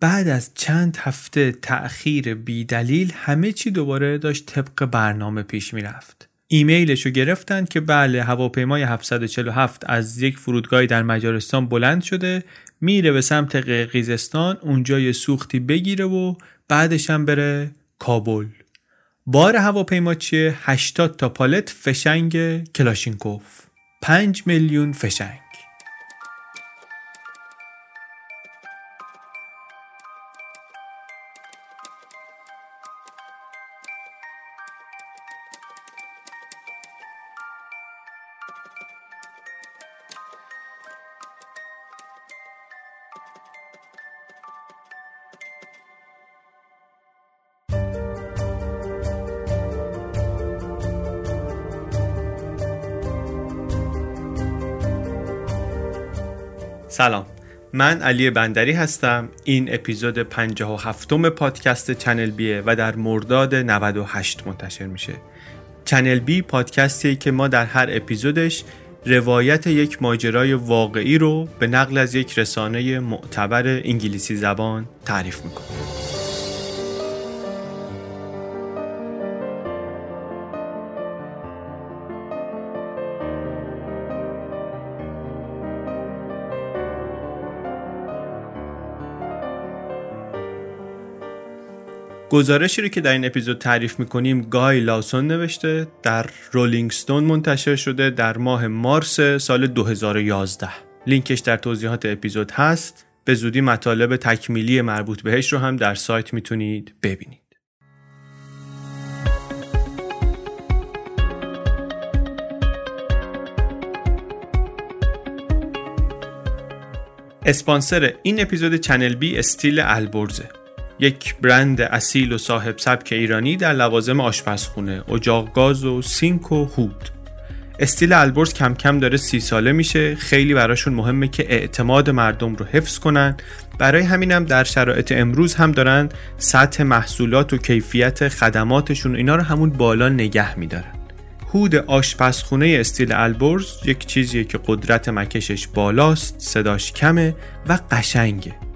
بعد از چند هفته تأخیر بیدلیل همه چی دوباره داشت طبق برنامه پیش می‌رفت. ایمیلش رو گرفتن که بله هواپیمای 747 از یک فرودگاهی در مجارستان بلند شده میره به سمت قرقیزستان اونجا یه سوختی بگیره و بعدش هم بره کابل. بار هواپیما چیه؟ 80 تا پالت فشنگ کلاشینکوف. 5 میلیون فشنگ. سلام. من علی بندری هستم. این اپیزود 57 م پادکست چنل بیه و در مرداد 98 منتشر میشه. چنل بی پادکستی که ما در هر اپیزودش روایت یک ماجرای واقعی رو به نقل از یک رسانه معتبر انگلیسی زبان تعریف می‌کنیم. گزارشی رو که در این اپیزود تعریف می‌کنیم گای لاسون نوشته در رولینگ ستون منتشر شده در ماه مارس سال 2011 لینکش در توضیحات اپیزود هست. به زودی مطالب تکمیلی مربوط بهش رو هم در سایت می‌تونید ببینید. اسپانسر این اپیزود چنل بی استیل البرزه. یک برند اصیل و صاحب سبک ایرانی در لوازم آشپزخونه، اجاق گاز و سینک و هود. استیل البرز کم کم داره سی ساله میشه. خیلی براشون مهمه که اعتماد مردم رو حفظ کنن. برای همینم در شرایط امروز هم دارن سطح محصولات و کیفیت خدماتشون اینا رو همون بالا نگه میدارن. هود آشپزخونه استیل البرز یک چیزیه که قدرت مکشش بالاست صداش کمه و قشنگه.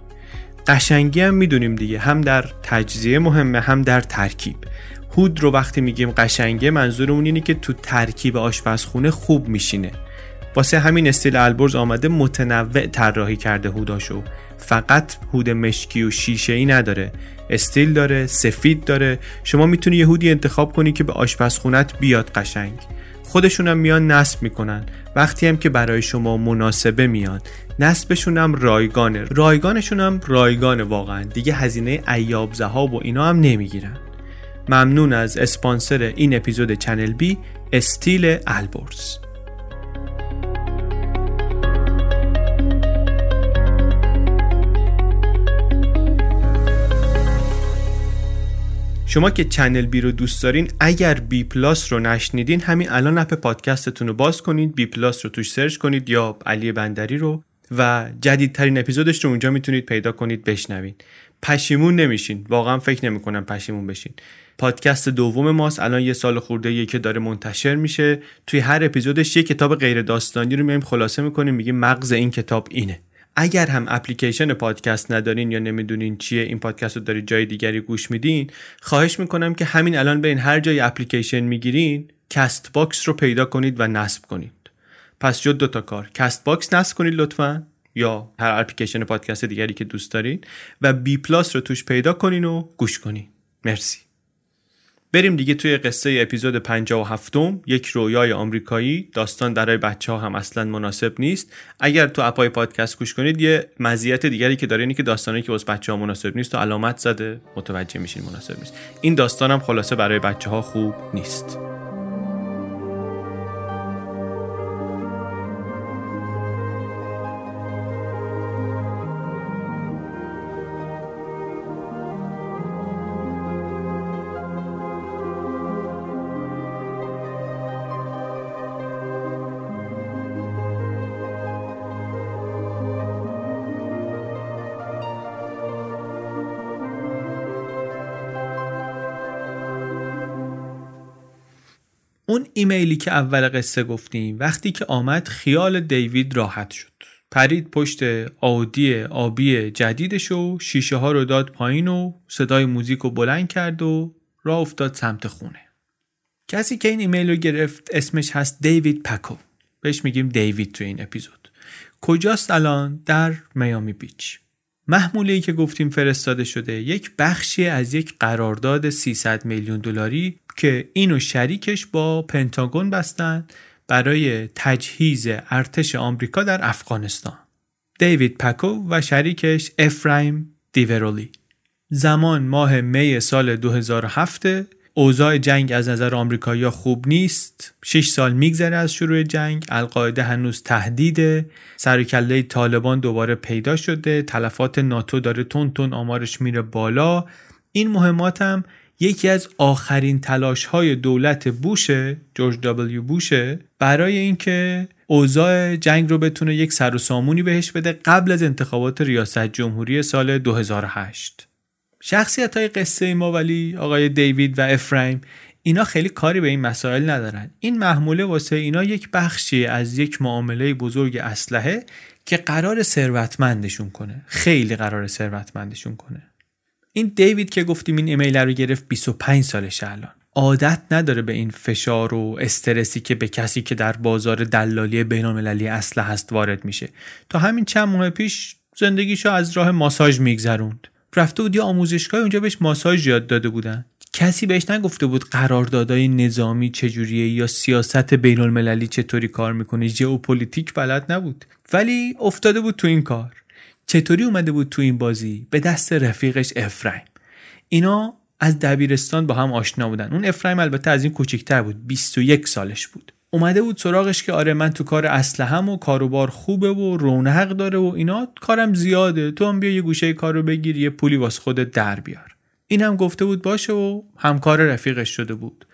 قشنگی هم می‌دونیم دیگه. هم در تجزیه مهمه هم در ترکیب. هود رو وقتی میگیم قشنگه منظورمون اینه که تو ترکیب آشپزخونه خوب میشینه. واسه همین استیل البرز آمده متنوع طراحی کرده هوداشو. فقط هود مشکی و شیشه ای نداره. استیل داره سفید داره. شما می‌تونی یه هودی انتخاب کنی که به آشپزخونت بیاد قشنگ. خودشون هم میان نصب می‌کنن. وقتی هم که برای شما مناسبه میاد نصبشون هم رایگانه. رایگانشون هم رایگانه واقعا. دیگه هزینه ایاب زهاب و اینا هم نمی‌گیرن. ممنون از اسپانسر این اپیزود چنل بی استیل البرز. شما که چنل بی رو دوست دارین اگر بی پلاس رو نشنیدین همین الان اپ پادکستتون رو باز کنید بی پلاس رو توش سرچ کنید یا علی بندری رو و جدیدترین اپیزودش رو اونجا می‌تونید پیدا کنید بشنوین. پشیمون نمیشین. واقعا فکر نمی‌کنم پشیمون بشین. پادکست دوم ماست. الان یه سال خورده که داره منتشر میشه. توی هر اپیزودش یه کتاب غیر داستانی رو میایم خلاصه می‌کنیم میگیم مغز این کتاب اینه. اگر هم اپلیکیشن پادکست ندارین یا نمی‌دونین چیه این پادکست رو دارید جای دیگری گوش میدین خواهش می‌کنم که همین الان به این هر جای اپلیکیشن می‌گیرین کست باکس رو پیدا کنید و نصب کنید. پس شد دو تا کار کست باکس نصب کنید لطفا یا هر اپلیکیشن پادکست دیگری که دوست دارین و بی پلاس رو توش پیدا کنین و گوش کنین. مرسی. بریم دیگه توی قصه اپیزود 57 یک رویای آمریکایی. داستان برای بچه ها هم اصلا مناسب نیست. اگر تو اپای پادکست گوش کنید یه مزیت دیگری که داره اینه که داستانی که واسه بچه ها مناسب نیست و علامت زده متوجه میشین مناسب نیست. این داستان هم خلاصه برای بچه ها خوب نیست. ایمیلی که اول قصه گفتیم وقتی که آمد خیال دیوید راحت شد. پرید پشت آودی آبی جدیدش و شیشه ها رو داد پایین و صدای موزیک رو بلند کرد و راه افتاد سمت خونه. کسی که این ایمیل رو گرفت اسمش هست دیوید پکو. بهش میگیم دیوید تو این اپیزود. کجاست الان؟ در میامی بیچ. محموله ای که گفتیم فرستاده شده یک بخشی از یک قرارداد 300 میلیون دلاری که اینو شریکش با پنتاگون بستن برای تجهیز ارتش آمریکا در افغانستان. دیوید پکو و شریکش افرایم دیورولی زمان ماه می سال 2007 اوضاع جنگ از نظر آمریکایی‌ها خوب نیست. 6 سال میگذره از شروع جنگ. القاعده هنوز تهدیده سرکله طالبان دوباره پیدا شده. تلفات ناتو داره تون تون آمارش میره بالا. این مهمات هم یکی از آخرین تلاش های دولت بوشه جورج دبلیو بوشه برای اینکه اوضاع جنگ رو بتونه یک سر و سامونی بهش بده قبل از انتخابات ریاست جمهوری سال 2008 شخصیت های قصه ما ولی آقای دیوید و افرایم اینا خیلی کاری به این مسائل ندارن. این محموله واسه اینا یک بخشی از یک معامله بزرگ اسلحه که قرار ثروتمندشون کنه. خیلی قرار ثروتمندشون کنه. این دیوید که گفتیم این ایمیل رو گرفت 25 سالش الان. عادت نداره به این فشار و استرسی که به کسی که در بازار دلالی بین‌المللی اسلحه هست وارد میشه. تا همین چند ماه پیش زندگیشو از راه ماساژ میگذروند. رفته بود یه آموزشگاه اونجا بهش ماساژ یاد داده بودن. کسی بهش نگفته بود قراردادهای نظامی چجوریه یا سیاست بین المللی چطوری کار می‌کنه. ژئوپلیتیک بلد نبود. ولی افتاده بود تو این کار. چطوری اومده بود تو این بازی؟ به دست رفیقش افرایم. اینا از دبیرستان با هم آشنا بودن. اون افرایم البته از این کوچیکتر بود. 21 سالش بود. اومده بود سراغش که آره من تو کار هم و کاروبار خوبه و رونق داره و اینا کارم زیاده. تو هم بیا یه گوشه کارو بگیر یه پولی واسه خودت در بیار. این هم گفته بود باشه و همکار رفیقش شده بود.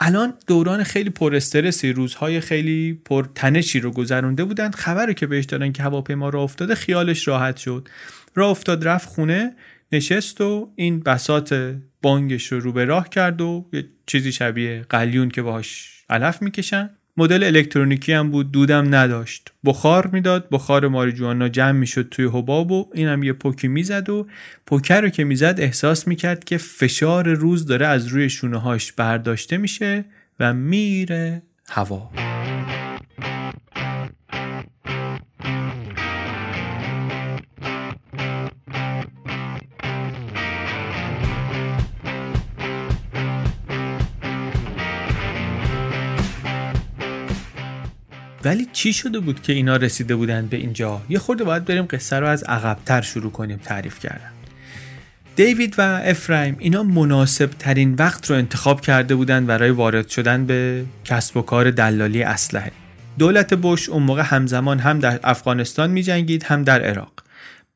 الان دوران خیلی پر استرسی روزهای خیلی پر تنشی رو گذرونده بودند خبر که بهش دادن که هواپیما را افتاده خیالش راحت شد. را افتاد رفت خونه نشست و این بسات بانگش رو رو به راه کرد و یه چیزی شبیه قلیون که باهاش علف می‌کشن. مدل الکترونیکی هم بود دودم نداشت. بخار می‌داد بخار ماریجوانا جمع می‌شد توی حباب و اینم یه پوکی می‌زد و پوکر رو که می‌زد احساس می‌کرد که فشار روز داره از روی شونه هاش برداشته میشه و میره هوا. ولی چی شده بود که اینا رسیده بودن به اینجا؟ یه خورده باید بریم قصه رو از عقبتر شروع کنیم تعریف کردن. دیوید و افرایم اینا مناسب ترین وقت رو انتخاب کرده بودن برای وارد شدن به کسب و کار دلالی اسلحه. دولت بوش اون موقع همزمان هم در افغانستان می جنگید هم در عراق.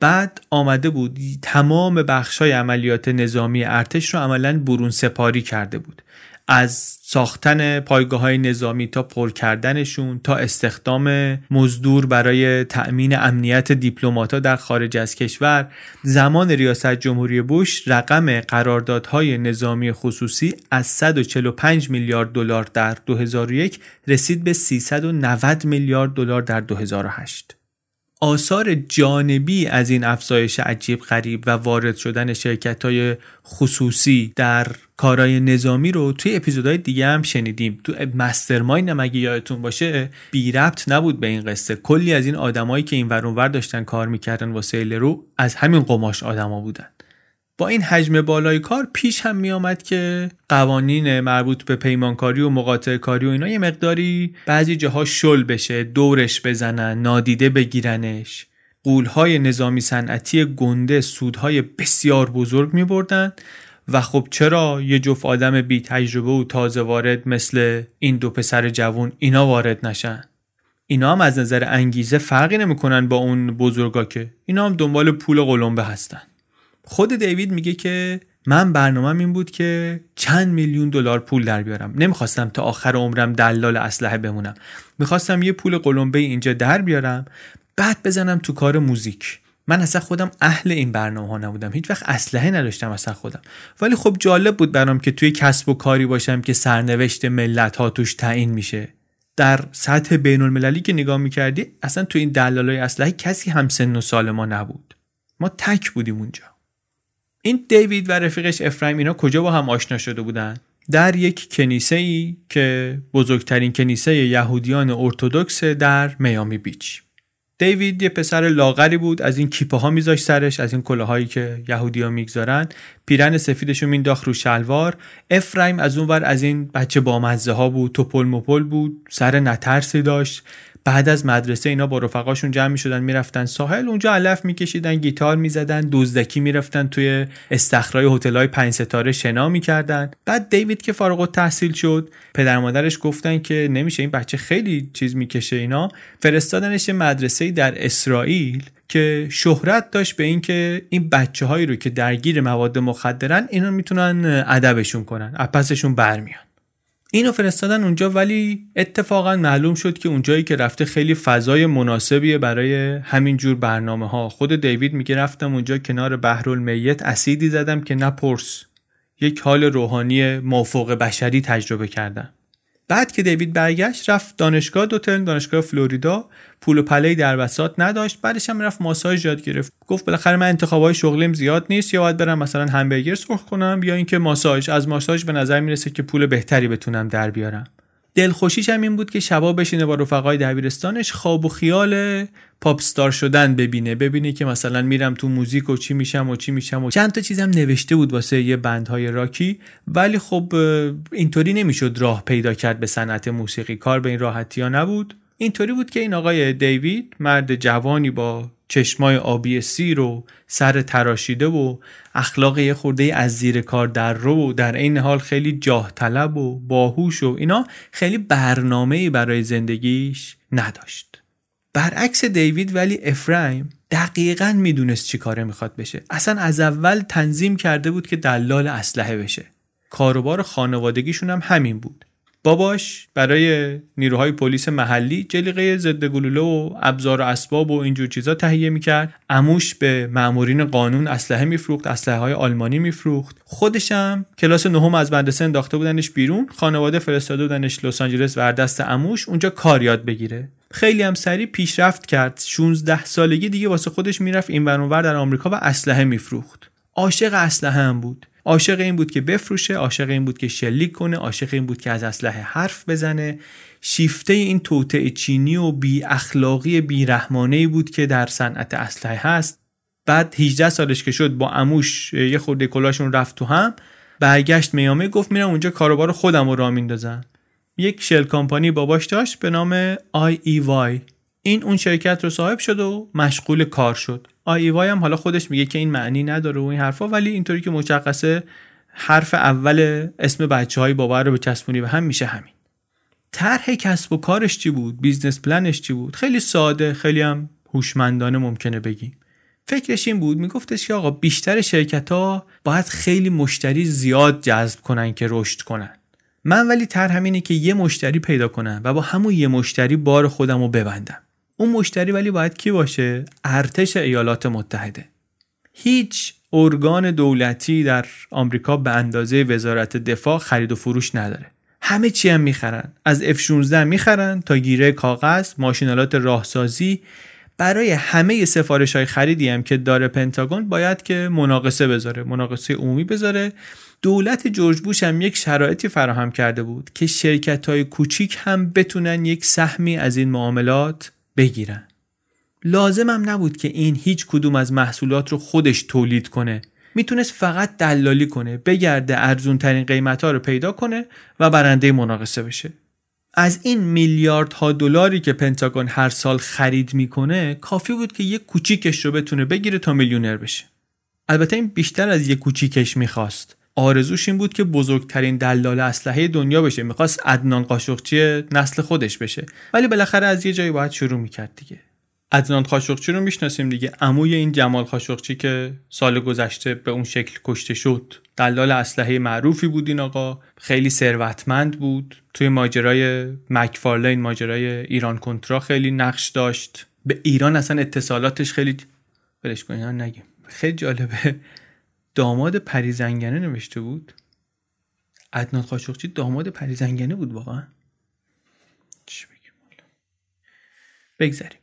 بعد آمده بود تمام بخشای عملیات نظامی ارتش رو عملا برون سپاری کرده بود. از ساختن پایگاه های نظامی تا پر کردنشون تا استخدام مزدور برای تأمین امنیت دیپلماتها در خارج از کشور زمان ریاست جمهوری بوش رقم قراردادهای نظامی خصوصی از 145 میلیارد دلار در 2001 رسید به 390 میلیارد دلار در 2008 آثار جانبی از این افزایش عجیب غریب و وارد شدن شرکت های خصوصی در کارهای نظامی رو توی اپیزودهای دیگه هم شنیدیم. تو مسترماین هم اگه یادتون باشه بی ربط نبود به این قصه. کلی از این آدمایی که این ور داشتن کار می‌کردن واسه رو از همین قماش آدما بودن. با این حجم بالای کار پیش هم می آمد که قوانین مربوط به پیمانکاری و مقاطع کاری و اینا یه مقداری بعضی جاها شل بشه دورش بزنن نادیده بگیرنش. قولهای نظامی صنعتی گنده سودهای بسیار بزرگ می بردن و خب چرا یه جفت آدم بی تجربه و تازه وارد مثل این دو پسر جوون اینا وارد نشن؟ اینا هم از نظر انگیزه فرقی نمی‌کنن با اون بزرگا که. اینا هم دنبال پول قلمبه هستن. خود دیوید میگه که من برنامه این بود که چند میلیون دلار پول در بیارم. نمی‌خواستم تا آخر عمرم دلال اسلحه بمونم. می‌خواستم یه پول قلمبه اینجا در بیارم بعد بزنم تو کار موزیک. من اصلا خودم اهل این برنامه ها نبودم. هیچ وقت اسلحه نداشتم اصلا خودم. ولی خب جالب بود برام که توی کسب و کاری باشم که سرنوشت ملت ها توش تعیین میشه. در سطح بین المللی که نگاه می‌کردی اصلا تو این دلالای اسلحه کسی هم سن و سال ما نبود. ما تک بودیم اونجا. این دیوید و رفیقش افرایم اینا کجا با هم آشنا شده بودن؟ در یک کنیسه ای که بزرگترین کنیسه یهودیان ارتودکس در میامی بیچ. دیوید یه پسر لاغری بود از این کیپه ها میذاشت سرش از این کلاهایی که یهودیا می‌گذارن. پیرن سفیدشو مینداخت رو شلوار. افرایم از اونور از این بچه بامزه ها بود توپل مپل بود سر نترسی داشت. بعد از مدرسه اینا با رفقاشون جمع می‌شدن می‌رفتن ساحل اونجا علف میکشیدن گیتار می‌زدن دزدکی می‌رفتن توی استخرای های پنج ستاره شنا می‌کردن. بعد دیوید که فارغ التحصیل شد پدر مادرش گفتن که نمیشه این بچه خیلی چیز می‌کشه اینا. فرستادنش مدرسه در اسرائیل که شهرت داشت به اینکه این بچه هایی رو که درگیر مواد مخدرن اینا می‌تونن ادبشون کنن اپسشون برمیان. اینو فرستادن اونجا ولی اتفاقا معلوم شد که اونجایی که رفته خیلی فضای مناسبیه برای همین جور برنامه ها خود دیوید میگه رفتم اونجا کنار بحرالمیت اسیدی زدم که نپرس یک حال روحانی موفوق بشری تجربه کردم. بعد که دیوید برگشت رفت دانشگاه دوتن دانشگاه فلوریدا. پول و پله در بساط نداشت. بعدش هم رفت ماساژ یاد گرفت. گفت بالاخره من انتخابای شغلیم زیاد نیست. یا باید برم مثلا همبرگر سرخ کنم یا اینکه ماساژ از ماساژ به نظر می‌رسه که پول بهتری بتونم در بیارم. دلخوشیش هم این بود که شبا بشینه با رفقای دبیرستانش خواب و خیال پاپ ستار شدن ببینه. ببینه که مثلا میرم تو موزیک و چی میشم و چی میشم و چند تا چیزم نوشته بود واسه یه بندهای راکی. ولی خب اینطوری نمی‌شد راه پیدا کرد به صنعت موسیقی. کار به این راحتی ها نبود. اینطوری بود که این آقای دیوید مرد جوانی با چشمای آبی سیر و سر تراشیده و اخلاق یه خورده از زیر کار در رو و در این حال خیلی جاه طلب و باهوش و اینا خیلی برنامه برای زندگیش نداشت. برعکس دیوید ولی افرایم دقیقا می‌دونست چی کاره می‌خواد بشه. اصلا از اول تنظیم کرده بود که دلال اسلحه بشه. کاروبار خانوادگیشون هم همین بود. باباش برای نیروهای پلیس محلی جلیقه ضد گلوله و ابزار و اسباب و اینجور چیزا تهیه می‌کرد. اموش به مامورین قانون اسلحه میفروخت اسلحه های آلمانی میفروخت. خودشم کلاس نهم از مدرسه انداخته بودنش بیرون خانواده فرستاده بودنش لس آنجلس و دست اموش اونجا کار یاد بگیره. خیلی هم سریع پیشرفت کرد. 16 سالگی دیگه واسه خودش می‌رفت این ور در آمریکا و اسلحه میفروخت. عاشق اسلحه هم بود. عاشق این بود که بفروشه عاشق این بود که شلیک کنه عاشق این بود که از اسلحه حرف بزنه. شیفته این توطعه چینی و بی اخلاقی بی رحمانه بود که در صنعت اسلحه هست. بعد 18 سالش که شد با اموش یه خورده کلاشون رفت تو هم برگشت میامه گفت میرم اونجا کاروبار خودم رو راه میندازم. یک شل کامپانی باباش داشت به نام وای. این اون شرکت رو صاحب شد و مشغول کار شد. وای هم حالا خودش میگه که این معنی نداره و این حرفا ولی اینطوری که مشخصه حرف اول اسم بچه های بابا رو بچسبونی به هم میشه همین. طرح کسب و کارش چی بود؟ business plan ش چی بود؟ خیلی ساده خیلی هم هوشمندانه ممکنه بگیم. فکرش این بود میگفتش که آقا بیشتر شرکت ها باید خیلی مشتری زیاد جذب کنن که رشد کنن. من ولی طرح اینه که یه مشتری پیدا کنم و با همون یه مشتری بار خودم رو ببندم. اون مشتری ولی باید کی باشه؟ ارتش ایالات متحده. هیچ ارگان دولتی در آمریکا به اندازه وزارت دفاع خرید و فروش نداره. همه چی هم می‌خرن. از F16 می‌خرن تا گیره کاغذ ماشینالات راهسازی. برای همه سفارش های خریدی هم که داره پنتاگون باید که مناقصه بذاره مناقصه عمومی بذاره. دولت جورج بوش هم یک شرایطی فراهم کرده بود که شرکت های کوچیک هم بتونن یک سهمی از این معاملات بگیرن. لازم هم نبود که این هیچ کدوم از محصولات رو خودش تولید کنه. می‌تونست فقط دلالی کنه بگرده ارزون ترین قیمت ها رو پیدا کنه و برنده مناقصه بشه. از این میلیاردها دلاری که پنتاگون هر سال خرید می‌کنه کافی بود که یک کوچیکش رو بتونه بگیره تا میلیونر بشه. البته این بیشتر از یک کوچیکش می‌خواست. آرزوش این بود که بزرگترین دلال اسلحه دنیا بشه. می‌خواست عدنان قاشقچی نسل خودش بشه. ولی بالاخره از یه جایی باید شروع می‌کرد دیگه. عدنان قاشقچی رو می‌شناسیم دیگه؟ عموی این جمال قاشقچی که سال گذشته به اون شکل کشته شد. دلال اسلحه معروفی بود این آقا. خیلی ثروتمند بود. توی ماجرای مکفارلین ماجرای ایران کنترا خیلی نقش داشت. به ایران اصلا اتصالاتش خیلی بلش کنیم نگیم. خیلی جالبه. داماد پریزنگنه نوشته بود؟ عدنان قاشقچی داماد پریزنگنه بود واقعا؟ چی بگذاریم.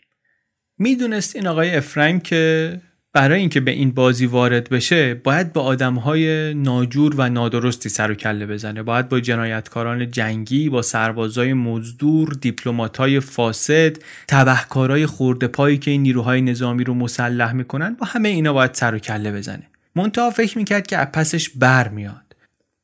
می‌دونست این آقای افرایم که برای اینکه به این بازی وارد بشه باید با آدمهای ناجور و نادرستی سر و کله بزنه. باید با جنایتکاران جنگی با سربازای مزدور دیپلماتای فاسد تبهکارای خورده پایی که این نیروهای نظامی رو مسلح می‌کنن با همه اینا باید سر و کله بزنه. منتها فکر می‌کرد که پسش بر میاد.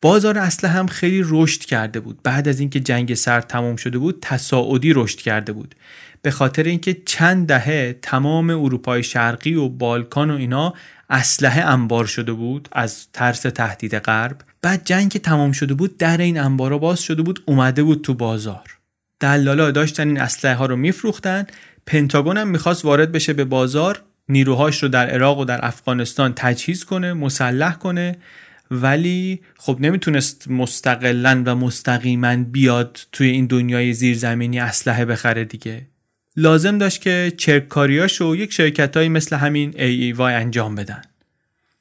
بازار اسلحه هم خیلی رشد کرده بود. بعد از اینکه جنگ سرد تمام شده بود تصاعدی رشد کرده بود. به خاطر اینکه چند دهه تمام اروپای شرقی و بالکان و اینا اسلحه انبار شده بود از ترس تهدید غرب بعد جنگ که تمام شده بود در این انبارا باز شده بود اومده بود تو بازار. دلالا داشتن این اسلحه ها رو میفروختن. پنتاگون هم می‌خواست وارد بشه به بازار. نیروهاش رو در عراق و در افغانستان تجهیز کنه مسلح کنه. ولی خب نمی‌تونست مستقلا و مستقیما بیاد توی این دنیای زیرزمینی اسلحه بخره دیگه. لازم داشت که چرکاریاشو یک شرکت مثل همین AEY انجام بدن.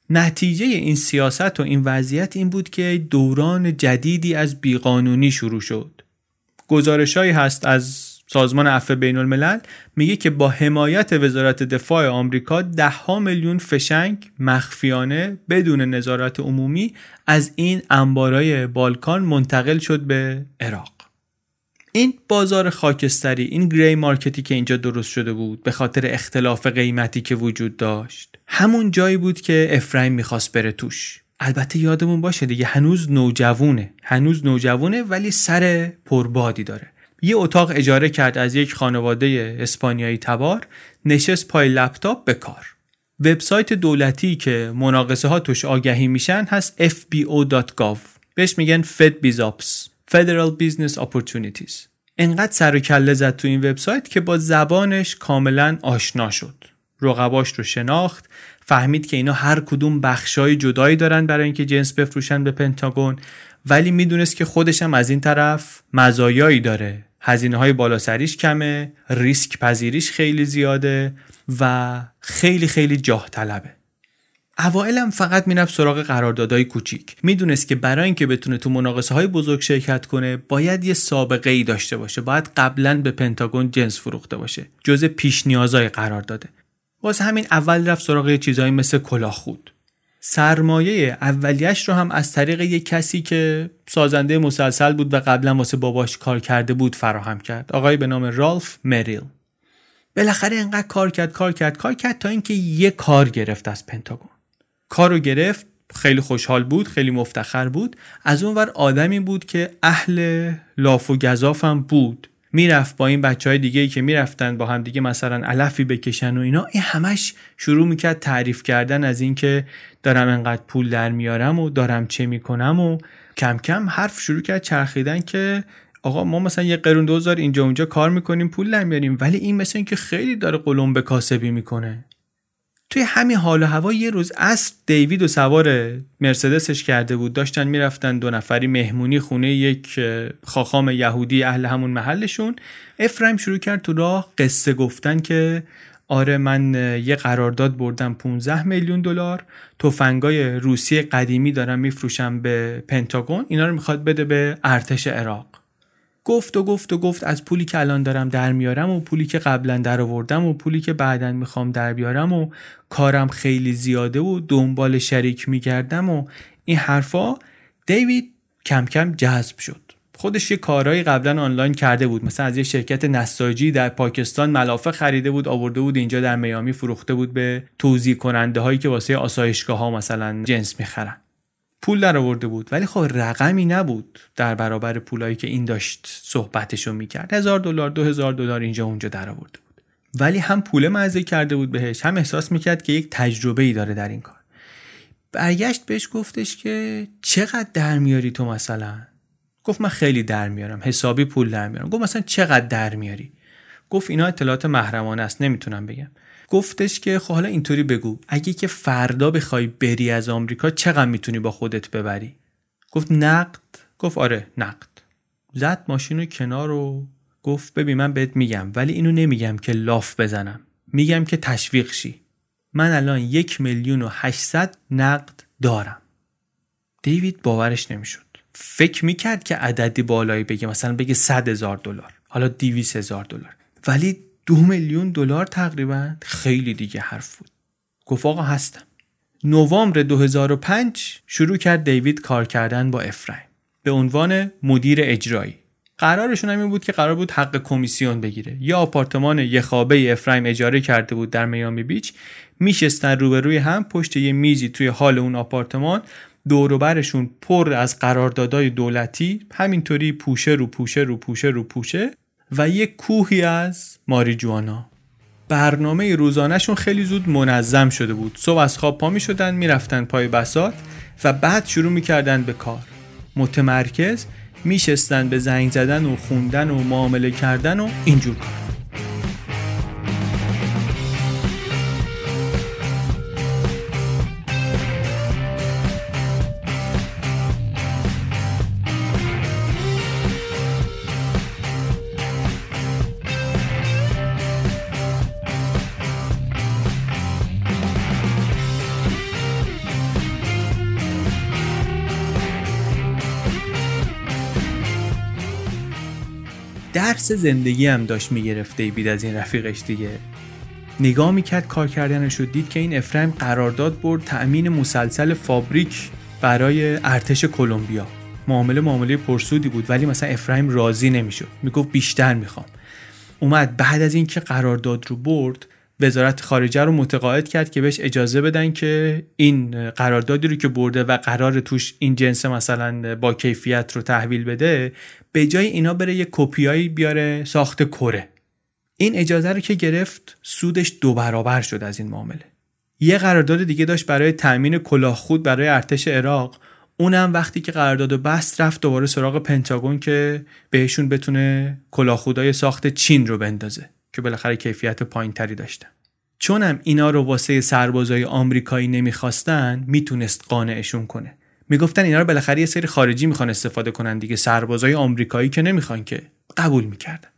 نتیجه این سیاست و این وضعیت این بود که دوران جدیدی از بیقانونی شروع شد. گزارشهایی هست از سازمان عفو بین الملل میگه که با حمایت وزارت دفاع آمریکا ده ها میلیون فشنگ مخفیانه بدون نظارت عمومی از این انبارای بالکان منتقل شد به عراق. این بازار خاکستری این گری مارکتی که اینجا درست شده بود به خاطر اختلاف قیمتی که وجود داشت همون جایی بود که افرایم می‌خواست بره توش. البته یادمون باشه دیگه هنوز نوجوونه هنوز نوجوونه ولی سر پربادی داره. یه اتاق اجاره کرد از یک خانواده اسپانیایی تبار نشست پای لپتاپ به کار. وبسایت دولتی که مناقصه ها توش آگهی میشن هست fbo.gov بهش میگن Fed BizOps Federal Business Opportunities. انقدر سر و کله زد تو این وبسایت که با زبانش کاملا آشنا شد. رقباش رو شناخت فهمید که اینا هر کدوم بخشای جدایی دارن برای اینکه جنس بفروشن به پنتاگون ولی می‌دونست که خودش هم از این طرف مزایایی داره. هزینه های بالا سریش کمه ریسک پذیریش خیلی زیاده و خیلی خیلی جاه طلبه. اوائلم فقط می‌رفت سراغ قراردادهای کوچیک. می‌دونست که برای اینکه بتونه تو مناقصه های بزرگ شرکت کنه باید یه سابقه ای داشته باشه. باید قبلا به پنتاگون جنس فروخته باشه جز پیش نیازای قرار داده واسه همین اول رفت سراغ چیزهایی مثل کلاهخود سرمایه اولیش رو هم از طریق یک کسی که سازنده مسلسل بود و قبلا واسه باباش کار کرده بود فراهم کرد. آقای به نام رالف مریل. بالاخره انقدر کار کرد کار کرد کار کرد تا اینکه یه کار گرفت از پنتاگون. کارو گرفت خیلی خوشحال بود خیلی مفتخر بود. از اون ور آدمی بود که اهل لاف و گذافم بود. می‌رفت با این بچه های دیگه ای که می‌رفتن با هم دیگه مثلا علفی بکشن و اینا این همش شروع می‌کرد تعریف کردن از اینکه دارم انقدر پول در میارم و دارم چه می‌کنم و کم کم حرف شروع کرد چرخیدن که آقا ما مثلا یه قرون دوزار اینجا اونجا کار می‌کنیم پول در میاریم ولی این مثل اینکه خیلی داره قلم به کاسبی می‌کنه. توی همین حال و هوا یه روز اصر دیوید و سوار مرسدسش کرده بود. داشتن می‌رفتن دو نفری مهمونی خونه یک خاخام یهودی اهل همون محلشون. افرایم شروع کرد تو راه قصه گفتن که آره من یه قرارداد بردم 15 میلیون دلار. تفنگای روسی قدیمی دارم میفروشم به پنتاگون. اینا رو می‌خواد بده به ارتش عراق. گفت و گفت و گفت از پولی که الان دارم در میارم و پولی که قبلا در آوردم و پولی که بعدا می‌خوام در بیارم و کارم خیلی زیاده و دنبال شریک میگردم و این حرفا دیوید کم کم جذب شد. خودش یه کارهایی قبلا آنلاین کرده بود. مثلا از یه شرکت نساجی در پاکستان ملافه خریده بود آورده بود اینجا در میامی فروخته بود به توضیح کننده هایی که واسه آسایشگاه ها مثلا جنس می‌خرن. پول در آورده بود. ولی خب رقمی نبود در برابر پولایی که این داشت صحبتشو می‌کرد. هزار دلار دو هزار دلار اینجا اونجا در آورده بود. ولی هم پول مزه کرده بود بهش هم احساس می‌کرد که یک تجربه ای داره در این کار. برگشت بهش گفتش که چقدر در میاری تو مثلا؟ گفت من خیلی در میارم حسابی پول در میارم. گفت مثلا چقدر در میاری؟ گفت اینا اطلاعات محرمانه است نمی‌تونم بگم. گفتش که خب حالا اینطوری بگو. اگه که فردا بخوای بری از آمریکا چقدر می‌تونی با خودت ببری؟ گفت نقد. گفت آره نقد. زد ماشین رو کنار و گفت ببین من بهت میگم ولی اینو نمیگم که لاف بزنم. میگم که تشویق شی. من الان یک میلیون و هشتصد نقد دارم. دیوید باورش نمی‌شد. فکر می‌کرد که عددی بالایی بگه مثلا بگه صد هزار دلار. حالا دیویس هزار دلار. ولی دو میلیون دلار تقریبا. خیلی دیگه حرف بود. گفت آقا هستم. نوامبر 2005 شروع کرد دیوید کار کردن با افرایم. به عنوان مدیر اجرایی. قرارشون هم این بود که قرار بود حق کمیسیون بگیره. یه آپارتمان یه خوابه افرایم اجاره کرده بود در میامی بیچ. میشستن روبروی هم پشت یه میزی توی حال اون آپارتمان. دوروبرشون پر از قراردادهای دولتی. همینطوری پوشه رو پوشه رو پوشه رو پوشه. و یه کوهی از ماریجوانا. برنامه روزانهشون خیلی زود منظم شده بود. صبح از خواب پا می شدن می‌رفتن پای بسات و بعد شروع می‌کردن به کار. متمرکز میشستن به زنگ زدن و خوندن و معامله کردن و اینجور کار درس زندگی هم داشت می‌گرفت دیوید از این رفیقش دیگه. نگاه می‌کرد کار کردنش رو دید که این افرایم قرارداد برد تأمین مسلسل فابریک برای ارتش کلمبیا. معامله معامله پرسودی بود ولی مثلا افرایم راضی نمی‌شد. می‌گفت بیشتر می‌خوام. اومد بعد از اینکه قرارداد رو برد وزارت خارجه رو متقاعد کرد که بهش اجازه بدن که این قراردادی رو که برده و قرار توش این جنس مثلا با کیفیت رو تحویل بده به جای اینا بره یه کپیایی بیاره ساخت کره. این اجازه رو که گرفت سودش دو برابر شد از این معامله. یه قرارداد دیگه داشت برای تأمین کلاهخود برای ارتش عراق. اونم وقتی که قرارداد بست رفت دوباره سراغ پنتاگون که بهشون بتونه کلاهخودای ساخت چین رو بندازه. که بالاخره کیفیت پایینتری داشتن چونم اینا رو واسه سربازای آمریکایی نمی‌خواستن می‌تونست قانعشون کنه. می‌گفتن اینا رو بالاخره یه سری خارجی می‌خوان استفاده کنن دیگه سربازای آمریکایی که نمی‌خوان که. قبول می‌کردن.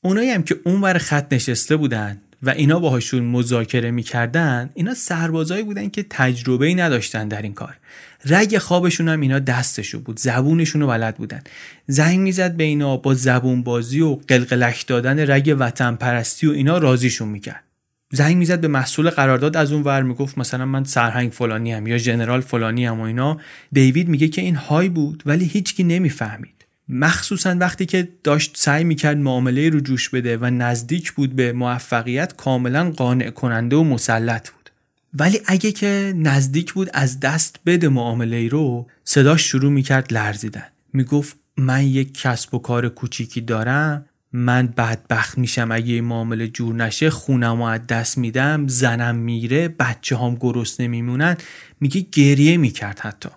اونایی هم که اونور خط نشسته بودن و اینا باهاشون مذاکره می‌کردن اینا سربازایی بودن که تجربه ای نداشتن در این کار. رگ خوابشون هم اینا دستشو بود زبونشون رو بلد بودن. زنگ می‌زد به اینا با زبون بازی و قلقلک دادن رگ وطن پرستی و اینا راضیشون می‌کرد. زنگ می‌زد به مسئول قرارداد از اون ور می‌گفت مثلا من سرهنگ فلانی هم یا ژنرال فلانی هم و اینا. دیوید میگه که این های بود ولی هیچکی نمی‌فهمید. مخصوصا وقتی که داشت سعی می‌کرد معامله رو جوش بده و نزدیک بود به موفقیت کاملا قانع کننده و مسلط بود. ولی اگه که نزدیک بود از دست بده معامله رو صداش شروع می‌کرد لرزیدن. می‌گفت من یک کسب و کار کوچیکی دارم من بدبخت میشم. اگه این معامله جور نشه خونم از دست میدم زنم میره بچه هم گرسنه میمونن. میگه گریه می‌کرد حتی.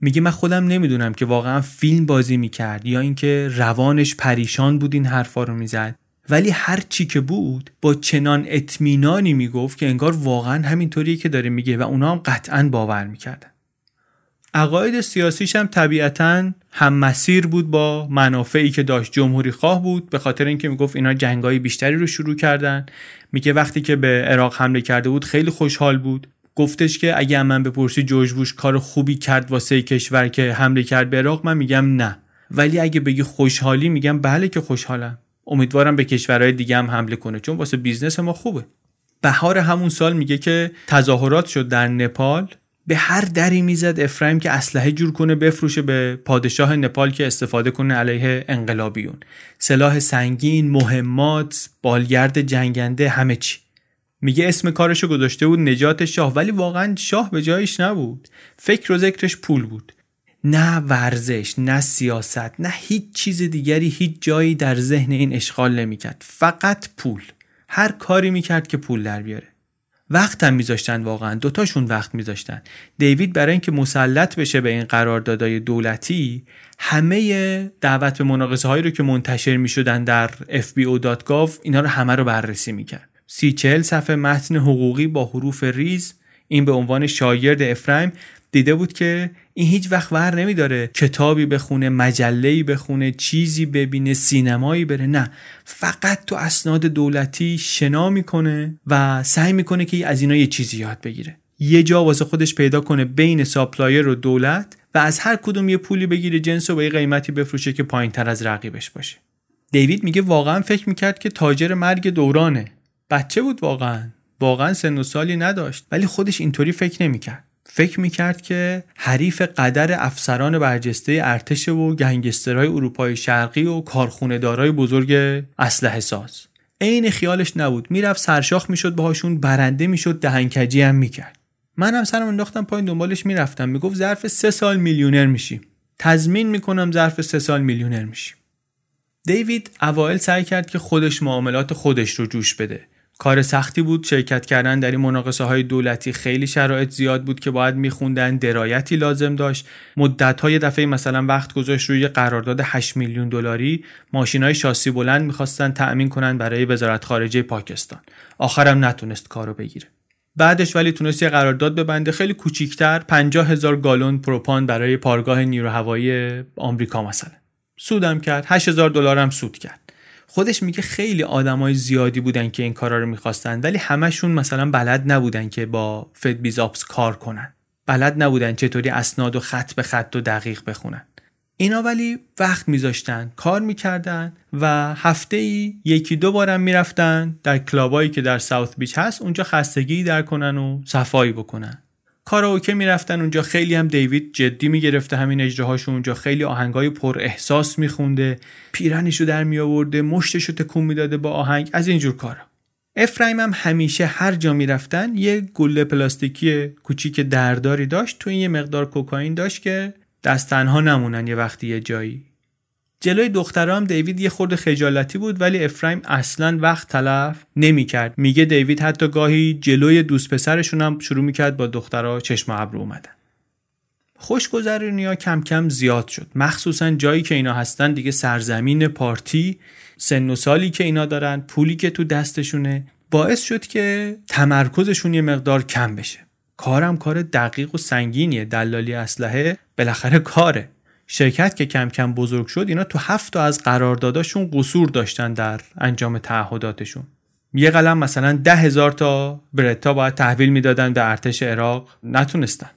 میگه من خودم نمی‌دونم که واقعا فیلم بازی می‌کرد یا اینکه روانش پریشان بود این حرفا رو می‌زد. ولی هر چی که بود با چنان اطمینانی می‌گفت که انگار واقعا همینطوریه که داره میگه و اونا هم قطعا باور می‌کردن. عقاید سیاسیش هم طبیعتا هم مسیر بود با منافعی که داشت جمهوری خواه بود به خاطر اینکه می‌گفت اینا جنگای بیشتری رو شروع کردن. میگه وقتی که به عراق حمله کرده بود خیلی خوشحال بود. گفتش که اگه من بپرسی جورج بوش کار خوبی کرد واسه کشور که حمله کرد به عراق من میگم نه. ولی اگه بگی خوشحالی میگم بله که خوشحالم. امیدوارم به کشورهای دیگه هم حمله کنه چون واسه business ما خوبه. بهار همون سال میگه که تظاهرات شد در نپال. به هر دری می‌زد افرایم که اسلحه جور کنه بفروشه به پادشاه نپال که استفاده کنه علیه انقلابیون. سلاح سنگین مهمات بالگرد جنگنده همه چی. میگه اسم کارشو گذاشته بود نجات شاه ولی واقعا شاه به جایش نبود. فکر و ذکرش پول بود. نه ورزش نه سیاست نه هیچ چیز دیگری هیچ جایی در ذهن این اشغال نمی‌کرد. فقط پول. هر کاری می‌کرد که پول در بیاره. وقت هم میذاشتن واقعا. دوتاشون وقت میذاشتن. دیوید برای اینکه مسلط بشه به این قراردادهای دولتی همه دعوت به مناقصه هایی رو که منتشر می‌شدن در fbo.gov اینا رو همه رو بررسی می‌کرد. سی چهل صفحه متن حقوقی با حروف ریز این به عنوان شاگرد افرایم دیده بود که این هیچ وقت ور نمیداره کتابی بخونه مجله‌ای بخونه چیزی ببینه سینمایی بره نه. فقط تو اسناد دولتی شنا می‌کنه و سعی می‌کنه که از اینا یه چیزی یاد بگیره. یه جا واسه خودش پیدا کنه بین supplier و دولت و از هر کدوم یه پولی بگیره جنس و با یه قیمتی بفروشه که پایین تر از رقیبش باشه. دیوید میگه واقعا فکر می‌کرد که تاجر مرگ دورانه. بچه بود واقعا. واقعا سن و سالی نداشت. ولی خودش اینطوری فکر نمی‌کرد. فکر می‌کرد که حریف قدر افسران برجسته ارتش و گنگسترهای اروپای شرقی و کارخونه دارای بزرگ اسلحه ساز. عین خیالش نبود. می‌رفت سرشاخ می‌شد باهاشون برنده می‌شد دهنکجی هم می‌کرد. منم سرم انداختم پایین دنبالش می‌رفتم. می‌گفت ظرف سه سال میلیونر میشیم. تضمین می‌کنم ظرف سه سال میلیونر میشیم. دیوید اوایل سعی کرد که خودش معاملات خودش رو جوش بده. کار سختی بود شرکت کردن در این مناقصه های دولتی خیلی شرایط زیاد بود که باید میخوندن درایتی لازم داشت. مدت های دفعه مثلا وقت گذاشت روی قرارداد 8 میلیون دلاری. ماشین های شاسی بلند می‌خواستن تأمین کنن برای وزارت خارجه پاکستان. آخرم نتونست کارو بگیره. بعدش ولی تونست یه قرارداد ببنده. خیلی کوچیکتر 50 هزار گالون پروپان برای پارگاه نیرو هوایی آمریکا مثلا. سودم کرد. 8000 دلار هم سود کرد. خودش میگه خیلی آدمای زیادی بودن که این کارا رو می‌خواستن ولی همشون مثلا بلد نبودن که با فد بیزاپس کار کنن. بلد نبودن چطوری اسناد و خط به خط و دقیق بخونن. اینا ولی وقت میذاشتن کار می‌کردن و هفته ای یکی دو بارم می‌رفتن در کلابایی که در ساوت بیچ هست اونجا خستگی در کنن و صفایی بکنن. کاراوکه می‌رفتن اونجا خیلی هم دیوید جدی می‌گرفته همین اجراهاشو اونجا خیلی آهنگای پر احساس میخونده پیرنشو در میآورده مشتشو تکون می‌داده با آهنگ از اینجور کارا. افرایم هم همیشه هر جا می‌رفتن یه گله پلاستیکی کوچیک درداری داشت تو این یه مقدار کوکائین داشت که دست تنها نمونن یه وقتی یه جایی. جلوی دخترها هم دیوید یه خورده خجالتی بود ولی افرایم اصلا وقت تلف نمی‌کرد. میگه دیوید حتی گاهی جلوی دوست پسرشون هم شروع می‌کرد با دخترها چشم ابرو اومدن. خوشگذرونی ها کم کم زیاد شد. مخصوصا جایی که اینا هستن دیگه سرزمین پارتی سن و سالی که اینا دارن پولی که تو دستشونه باعث شد که تمرکزشون یه مقدار کم بشه. کارم کار دقیق و سنگینیه. دلالی اسلحه بالاخره کاره. شرکت که کم کم بزرگ شد اینا تو هفت تا از قرارداداشون قصور داشتن در انجام تعهداتشون. یه قلم مثلا ده هزار تا برتا باید تحویل می‌دادن به ارتش عراق. نتونستن.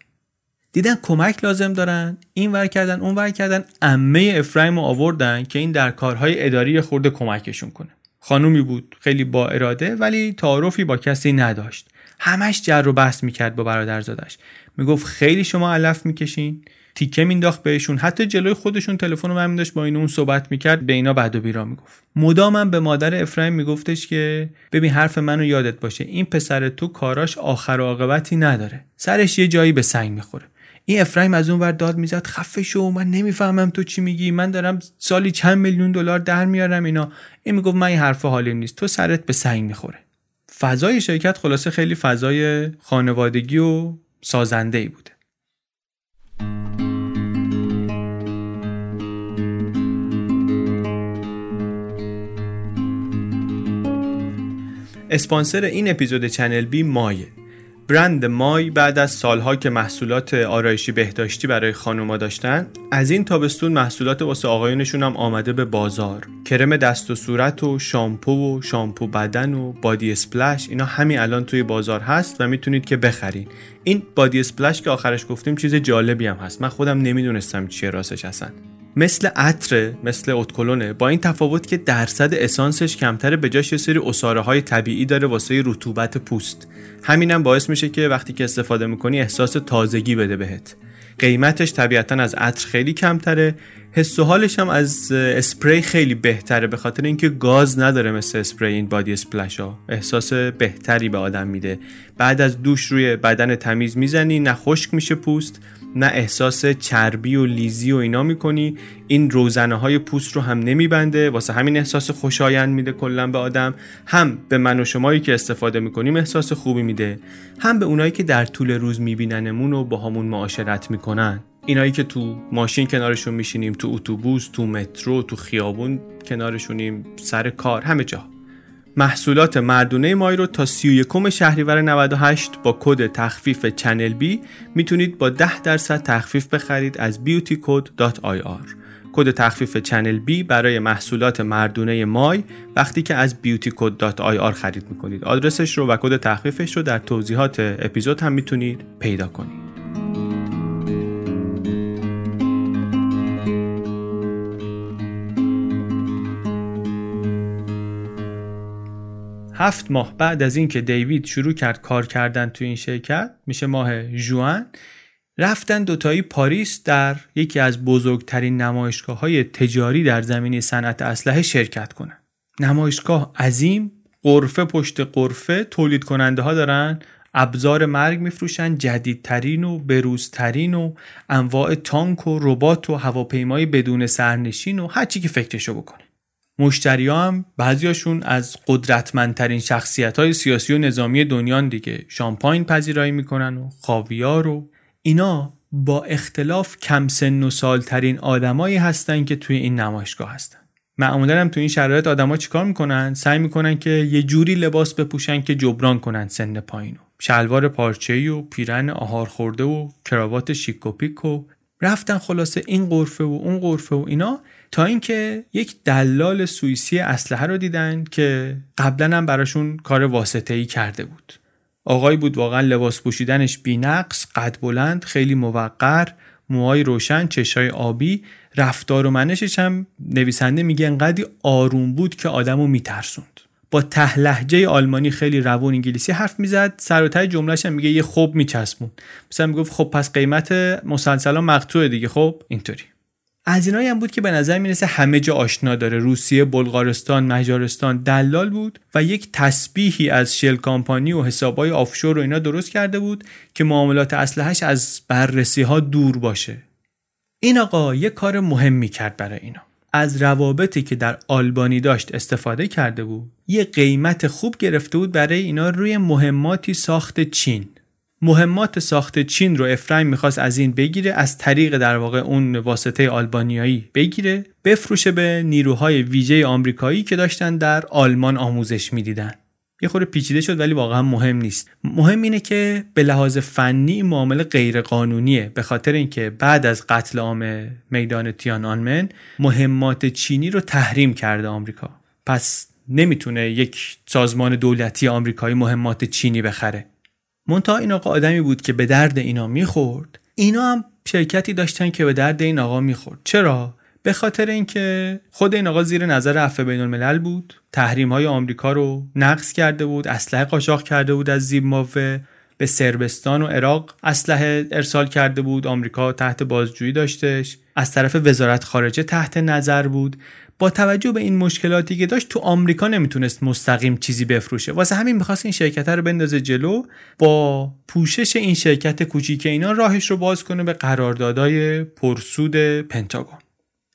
دیدن کمک لازم دارن این ور کردن اون ور کردن. امه افرایم رو آوردن که این در کارهای اداری خورده کمکشون کنه. خانومی بود خیلی با اراده ولی تعارفی با کسی نداشت. همش جر و بحث می‌کرد با برادرزادش. می‌گفت خیلی شما علف می‌کشین. تیکه مینداخت بهشون. حتی جلوی خودشون تلفن رو من داشت با این اون صحبت می‌کرد. به اینا بد و بیرا می‌گفت. مدامم به مادر افرایم میگفتش که ببین حرف منو یادت باشه. این پسر تو کاراش آخر و عاقبتی نداره. سرش یه جایی به سنگ می‌خوره. این افرایم از اون ور داد می‌زد خفه شو من نمی‌فهمم تو چی میگی. من دارم سالی چند میلیون دلار در میارم اینا. این می‌گفت من این حرف حالی نیست. تو سرت به سنگ می‌خوره. فضای شرکت خلاصه خیلی فضای خانوادگی و سازنده ای بوده. اسپانسر این اپیزود چنل بی مایه برند مای بعد از سالها که محصولات آرایشی بهداشتی برای خانوما داشتن از این تابستون محصولات واسه آقایونشون هم آمده به بازار. کرم دست و صورت و شامپو و شامپو بدن و بادی اسپلش اینا همین الان توی بازار هست و می‌تونید که بخرین. این بادی اسپلش که آخرش گفتیم چیز جالبی هم هست. من خودم نمی‌دونستم چیه راستش هستن مثل عطر مثل اتکلونه با این تفاوت که درصد اسانسش کمتره به جاش یه سری اساره های طبیعی داره واسه رطوبت پوست. همینم باعث میشه که وقتی که استفاده می‌کنی احساس تازگی بده بهت. قیمتش طبیعتا از عطر خیلی کمتره. حس و حالش هم از اسپری خیلی بهتره به خاطر اینکه گاز نداره مثل اسپری این بادی اسپلش ها احساس بهتری به آدم میده. بعد از دوش روی بدن تمیز می‌زنی نه خشک میشه پوست. نه احساس چربی و لیزی و اینا می‌کنی. این روزنه های پوست رو هم نمیبنده. واسه همین احساس خوشایند میده کلا به آدم. هم به من و شمایی که استفاده می‌کنیم احساس خوبی میده. هم به اونایی که در طول روز میبیننمون و با همون معاشرت می‌کنن. اینایی که تو ماشین کنارشون میشینیم تو اتوبوس تو مترو تو خیابون کنارشونیم سر کار همه جا. محصولات مردونه مای رو تا 31 شهریور 98 با کد تخفیف چنل بی می‌تونید با 10 درصد تخفیف بخرید از beautycode.ir کد تخفیف چنل بی برای محصولات مردونه مای وقتی که از beautycode.ir خرید می‌کنید. آدرسش رو و کد تخفیفش رو در توضیحات اپیزود هم می‌تونید پیدا کنید. هفت ماه بعد از اینکه دیوید شروع کرد کار کردن تو این شرکت میشه ماه جوان رفتن دوتایی پاریس در یکی از بزرگترین نمایشگاه های تجاری در زمینه صنعت اسلحه شرکت کنن. نمایشگاه عظیم قرفه پشت قرفه تولید کننده ها دارن ابزار مرگ میفروشن جدیدترین و بروزترین و انواع تانک و ربات و هواپیمای بدون سرنشین و هرچی که فکرشو بکنه. مشتری هم بعضیاشون از قدرتمندترین شخصیت های سیاسی و نظامی دنیا دیگه. شامپاین پذیرایی می‌کنن و خاویار و اینا با اختلاف کم سن و سالترین آدمایی هستن که توی این نمایشگاه هستن. معمولا هم تو این شرایط آدما چیکار می‌کنن؟ سعی می‌کنن که یه جوری لباس بپوشن که جبران کنن سن پایینو شلوار پارچه‌ای و پیرن آهار خورده و کراوات شیک و پیک و رفتن خلاصه این قرفه و اون قرفه و اینا تا اینکه یک دلال سوئیسی اسلحه رو دیدن که قبلا هم براشون کار واسطه ای کرده بود. آقای بود واقعا لباس پوشیدنش بینقص قد بلند خیلی موقر موهای روشن چشای آبی. رفتار و منشش هم نویسنده میگه انقدی آروم بود که آدمو میترسوند. با تهلهجه آلمانی خیلی روون انگلیسی حرف می‌زد. سر و ته جملهش هم میگه یه خوب میچسبون. مثلا می‌گفت خب پس قیمت مسلسلا مقطوعه دیگه. خب اینطوری. از اینایی هم بود که به نظر می‌رسه همه جا آشنا داره. روسیه بلغارستان مجارستان دلال بود و یک تسبیحی از شل کامپانی و حسابای آفشور و اینا درست کرده بود که معاملات اسلحهش از بررسی ها دور باشه. این آقا یه کار مهمی کرد برای اینا. از روابطی که در آلبانی داشت استفاده کرده بود یه قیمت خوب گرفته بود برای اینا روی مهماتی ساخت چین. مهمات ساخت چین رو افرایم می‌خواست از این بگیره از طریق در واقع اون واسطه آلبانیایی بگیره بفروشه به نیروهای ویژه آمریکایی که داشتن در آلمان آموزش می‌دیدن. یه خورده پیچیده شد ولی واقعا مهم نیست. مهم اینه که به لحاظ فنی معامله غیر قانونیه به خاطر اینکه بعد از قتل عام میدان تیان آنمن مهمات چینی رو تحریم کرده آمریکا. پس نمی‌تونه یک سازمان دولتی آمریکایی مهمات چینی بخره. منتها این آقا آدمی بود که به درد اینا می‌خورد. اینا هم شرکتی داشتن که به درد این آقا می‌خورد. چرا؟ به خاطر اینکه خود این آقا زیر نظر عفو بین الملل بود تحریم های آمریکا رو نقض کرده بود اسلحه قاچاق کرده بود از زیمبابوه به سربستان و عراق اسلحه ارسال کرده بود آمریکا تحت بازجویی داشتش از طرف وزارت خارجه تحت نظر بود. با توجه به این مشکلاتی که داشت تو آمریکا نمی‌تونست مستقیم چیزی بفروشه. واسه همین می‌خواست این شرکت رو بندازه جلو با پوشش این شرکت کوچیک اینا راهش رو باز کنه به قراردادهای پرسود پنتاگون.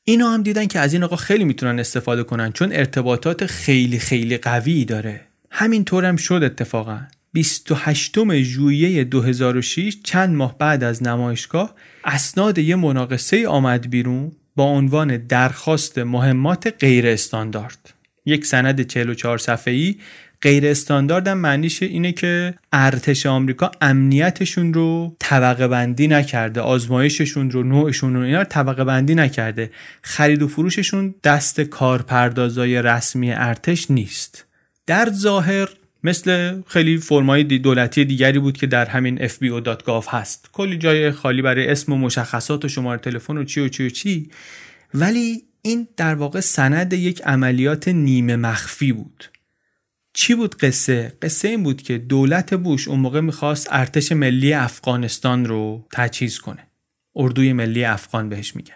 اینا هم دیدن که از این آقا خیلی می‌تونن استفاده کنن چون ارتباطات خیلی خیلی قوی داره. همینطور هم شد اتفاقا. 28 ژوئیه 2006 چند ماه بعد از نمایشگاه اسناد یه مناقصه آمد بیرون با عنوان درخواست مهمات غیر استاندارد. یک سند 44 صفحه‌ای غیر استاندارد هم معنیش اینه که ارتش آمریکا امنیتشون رو طبقه بندی نکرده آزمایششون رو نوعشون رو اینا رو طبقه بندی نکرده. خرید و فروششون دست کارپردازای رسمی ارتش نیست. در ظاهر مثل خیلی فرمای دولتی دیگری بود که در همین fbo.gov هست. کلی جای خالی برای اسم و مشخصات و شماره تلفن و چی و چی و چی. ولی این در واقع سند یک عملیات نیمه مخفی بود. چی بود قصه؟ قصه این بود که دولت بوش اون موقع می‌خواست ارتش ملی افغانستان رو تجهیز کنه. اردوی ملی افغان بهش میگن.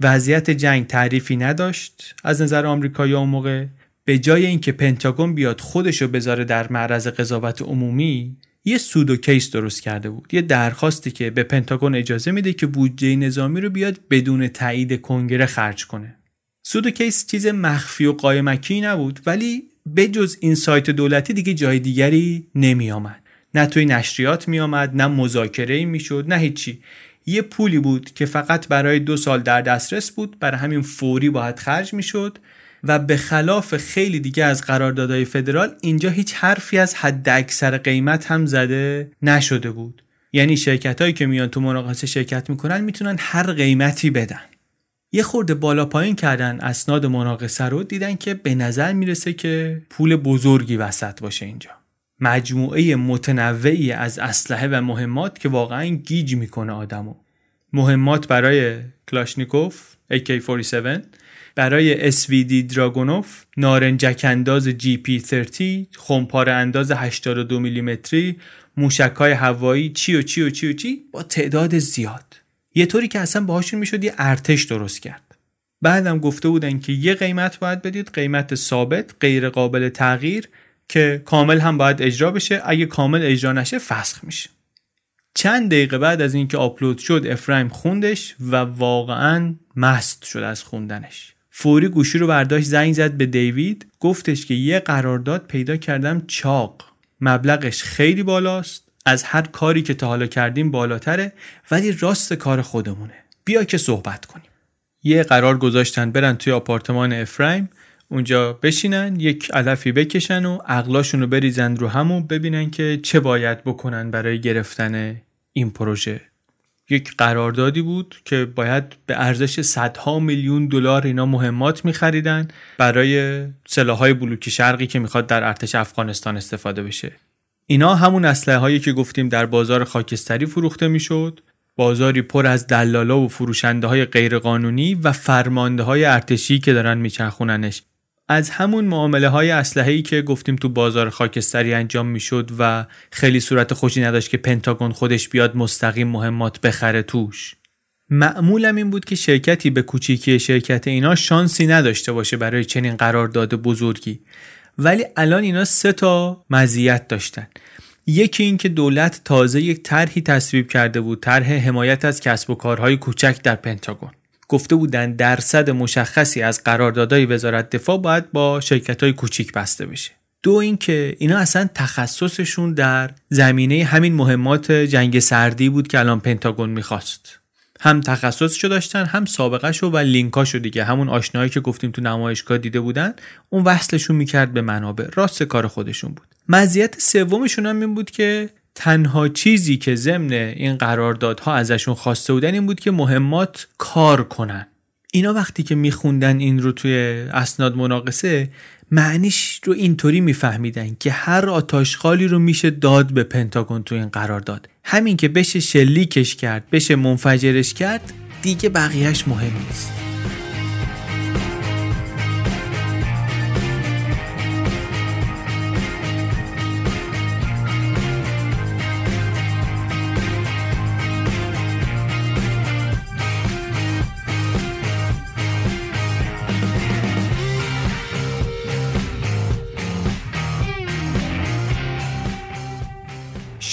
وضعیت جنگ تعریفی نداشت از نظر آمریکایی اون موقع. به جای اینکه پنتاگون بیاد خودشو بذاره در معرض قضاوت عمومی یه pseudo case درست کرده بود. یه درخواستی که به پنتاگون اجازه میده که بودجه نظامی رو بیاد بدون تایید کنگره خرج کنه. pseudo case چیز مخفی و قایمکی نبود ولی بجز این سایت دولتی دیگه جای دیگری نمی آمد نه توی نشریات می آمد نه مذاکره می شد نه هیچی. یه پولی بود که فقط برای دو سال در دسترس بود برای همین فوری باید خرج می شد و به خلاف خیلی دیگه از قراردادهای فدرال اینجا هیچ حرفی از حد اکثر قیمت هم زده نشده بود. یعنی شرکت هایی که میان تو مناقصه شرکت می‌کنن می‌تونن هر قیمتی بدن. یه خورده بالا پایین کردن اسناد مناقصه رو دیدن که به نظر می‌رسه که پول بزرگی وسط باشه اینجا. مجموعه متنوعی از اسلحه و مهمات که واقعا گیج می‌کنه آدمو. مهمات برای کلاشنیکوف AK47 برای SVD دراگونوف نارنجک انداز GP30 خمپاره انداز 82 میلیمتری موشک های هوایی چی و چی و چی و چی با تعداد زیاد. یه طوری که اصلا باهاشون می‌شد یه ارتش درست کرد. بعدم گفته بودن که یه قیمت باید بدید قیمت ثابت غیر قابل تغییر که کامل هم باید اجرا بشه. اگه کامل اجرا نشه فسخ میشه. چند دقیقه بعد از اینکه آپلود شد افرایم خوندش و واقعا مست شد از خوندنش. فوری گوشی رو برداشت زنگ زد به دیوید. گفتش که یه قرارداد پیدا کردم چاق. مبلغش خیلی بالاست. از هر کاری که تا حالا کردیم بالاتره ولی راست کار خودمونه. بیا که صحبت کنیم. یه قرار گذاشتن برن توی آپارتمان افرایم اونجا بشینن یک علفی بکشن و عقلاشون رو بریزن رو همون ببینن که چه باید بکنن برای گرفتن این پروژه. یک قراردادی بود که باید به ارزش صدها میلیون دلار اینا مهمات میخریدن برای سلاحهای بلوک شرقی که می‌خواد در ارتش افغانستان استفاده بشه. اینا همون اسلحه هایی که گفتیم در بازار خاکستری فروخته می‌شد بازاری پر از دلالا و فروشنده های غیرقانونی و فرمانده های ارتشی که دارن میچرخوننش. از همون معامله های اسلحه‌ای که گفتیم تو بازار خاکستری انجام می‌شد و خیلی صورت خوشی نداشت که پنتاگون خودش بیاد مستقیم مهمات بخره توش. معمولم این بود که شرکتی به کوچیکی شرکت اینا شانسی نداشته باشه برای چنین قرارداد بزرگی. ولی الان اینا سه تا مزیت داشتن. یکی اینکه دولت تازه یک طرحی تصویب کرده بود طرح حمایت از کسب و کارهای کوچک در پنتاگون. گفته بودن درصد مشخصی از قراردادهای وزارت دفاع باید با شرکت های کوچیک بسته بشه. دو اینکه اینا اصلا تخصصشون در زمینه همین مهمات جنگ سردی بود که الان پنتاگون می‌خواست. هم تخصصشو داشتن هم سابقهشو و لینکاشو دیگه. همون آشنایی که گفتیم تو نمایشگاه دیده بودن اون وصلشون می‌کرد به منابع. راست کار خودشون بود. مزیت سومشون هم این بود که تنها چیزی که ضمن این قراردادها ازشون خواسته بودن این بود که مهمات کار کنن. اینا وقتی که میخوندن این رو توی اسناد مناقصه معنیش رو اینطوری میفهمیدن که هر آتاشخالی رو میشه داد به پنتاگون تو این قرارداد همین که بشه شلیکش کرد بشه منفجرش کرد دیگه بقیهش مهم نیست.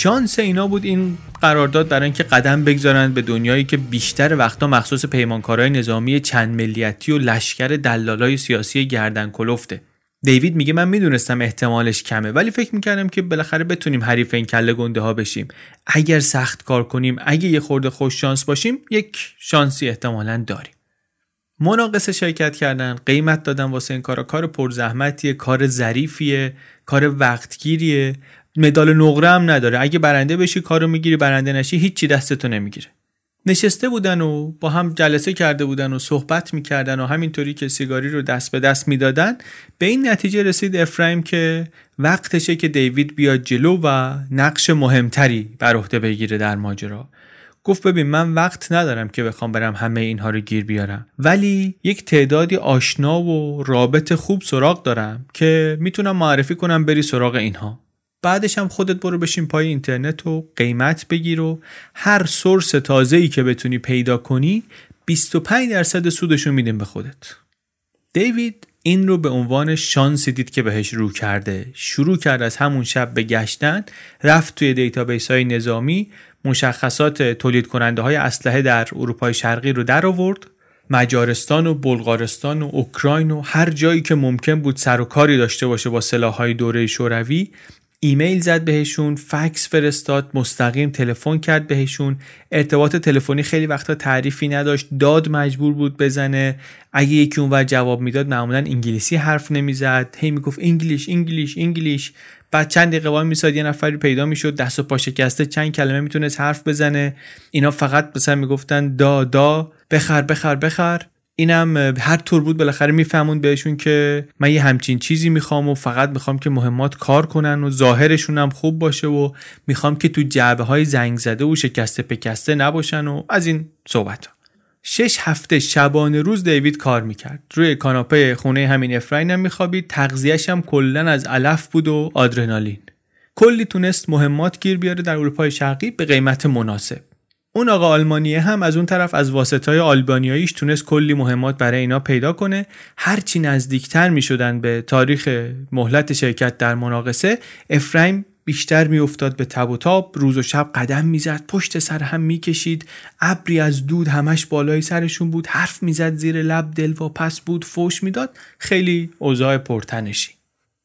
شانس اینا بود این قرارداد برای اینکه قدم بگذارند به دنیایی که بیشتر وقتا مخصوص پیمانکارهای نظامی چند ملیتی و لشکر دلالای سیاسی گردن کلفته. دیوید میگه من می‌دونستم احتمالش کمه ولی فکر می‌کردم که بالاخره بتونیم حریف این کله گنده ها بشیم. اگر سخت کار کنیم اگه یه خورده خوش شانس باشیم یک شانسی احتمالا داریم. مناقصه شرکت کردن قیمت دادن واسه این کارا کار پرزحمتیه کار ظریفیه کار وقتگیریه. مدال نقره هم نداره. اگه برنده بشی کارو می‌گیری برنده نشی هیچی دستتو نمی‌گیره. نشسته بودن و با هم جلسه کرده بودن و صحبت می‌کردن و همینطوری که سیگاری رو دست به دست می‌دادن به این نتیجه رسید افرایم که وقتشه که دیوید بیاد جلو و نقش مهمتری بر عهده بگیره در ماجرا. گفت ببین من وقت ندارم که بخوام برم همه اینها رو گیر بیارم. ولی یک تعدادی آشنا و رابط خوب سراغ دارم که می‌تونم معرفی کنم بری سراغ اینها. بعدش هم خودت برو بشین پای اینترنت و قیمت بگیر و هر source تازه ای که بتونی پیدا کنی 25 درصد سودشو میدیم به خودت. دیوید این رو به عنوان شانسی دید که بهش رو کرده. شروع کرد از همون شب به گشتن رفت توی database های نظامی مشخصات تولید کننده های اسلحه در اروپای شرقی رو در آورد. مجارستان و بلغارستان و اوکراین و هر جایی که ممکن بود سر و کاری داشته باشه با سلاحهای دوره شوروی ایمیل زد بهشون فکس فرستاد مستقیم تلفن کرد بهشون. ارتباط تلفنی خیلی وقتا تعریفی نداشت. داد مجبور بود بزنه. اگه یکی اونور جواب می‌داد معمولا انگلیسی حرف نمی‌زد. هی می‌گفت English English English. بعد چند دقیقه وای میساد یه نفری پیدا می‌شد. دست و پا شکسته چند کلمه می‌تونست حرف بزنه. اینا فقط مثلا می‌گفتن да да. بخر بخر بخر. اینم هر طور بود بالاخره میفهموند بهشون که من یه همچین چیزی می‌خوام و فقط می‌خوام که مهمات کار کنن و ظاهرشون هم خوب باشه و می‌خوام که تو جعبه های زنگ زده و شکسته پکسته نباشن و از این صحبت ها. شش هفته شبانه روز دیوید کار می‌کرد. روی کاناپه خونه همین افراین هم میخوابید. تغذیهش هم کلا از علف بود و آدرنالین. کلی تونست مهمات گیر بیاره در اروپای شرقی به قیمت مناسب. اون آقا آلمانیه هم از اون طرف از واسطای آلبانیاییش تونست کلی مهمات برای اینا پیدا کنه. هرچی نزدیکتر می شدن به تاریخ مهلت شرکت در مناقصه افرایم بیشتر میافتاد به تب و تاب روز و شب قدم می‌زد پشت سر هم می‌کشید ابری از دود همش بالای سرشون بود حرف می‌زد زیر لب دل و پس بود فوش می‌داد. خیلی اوضاع پرتنشی.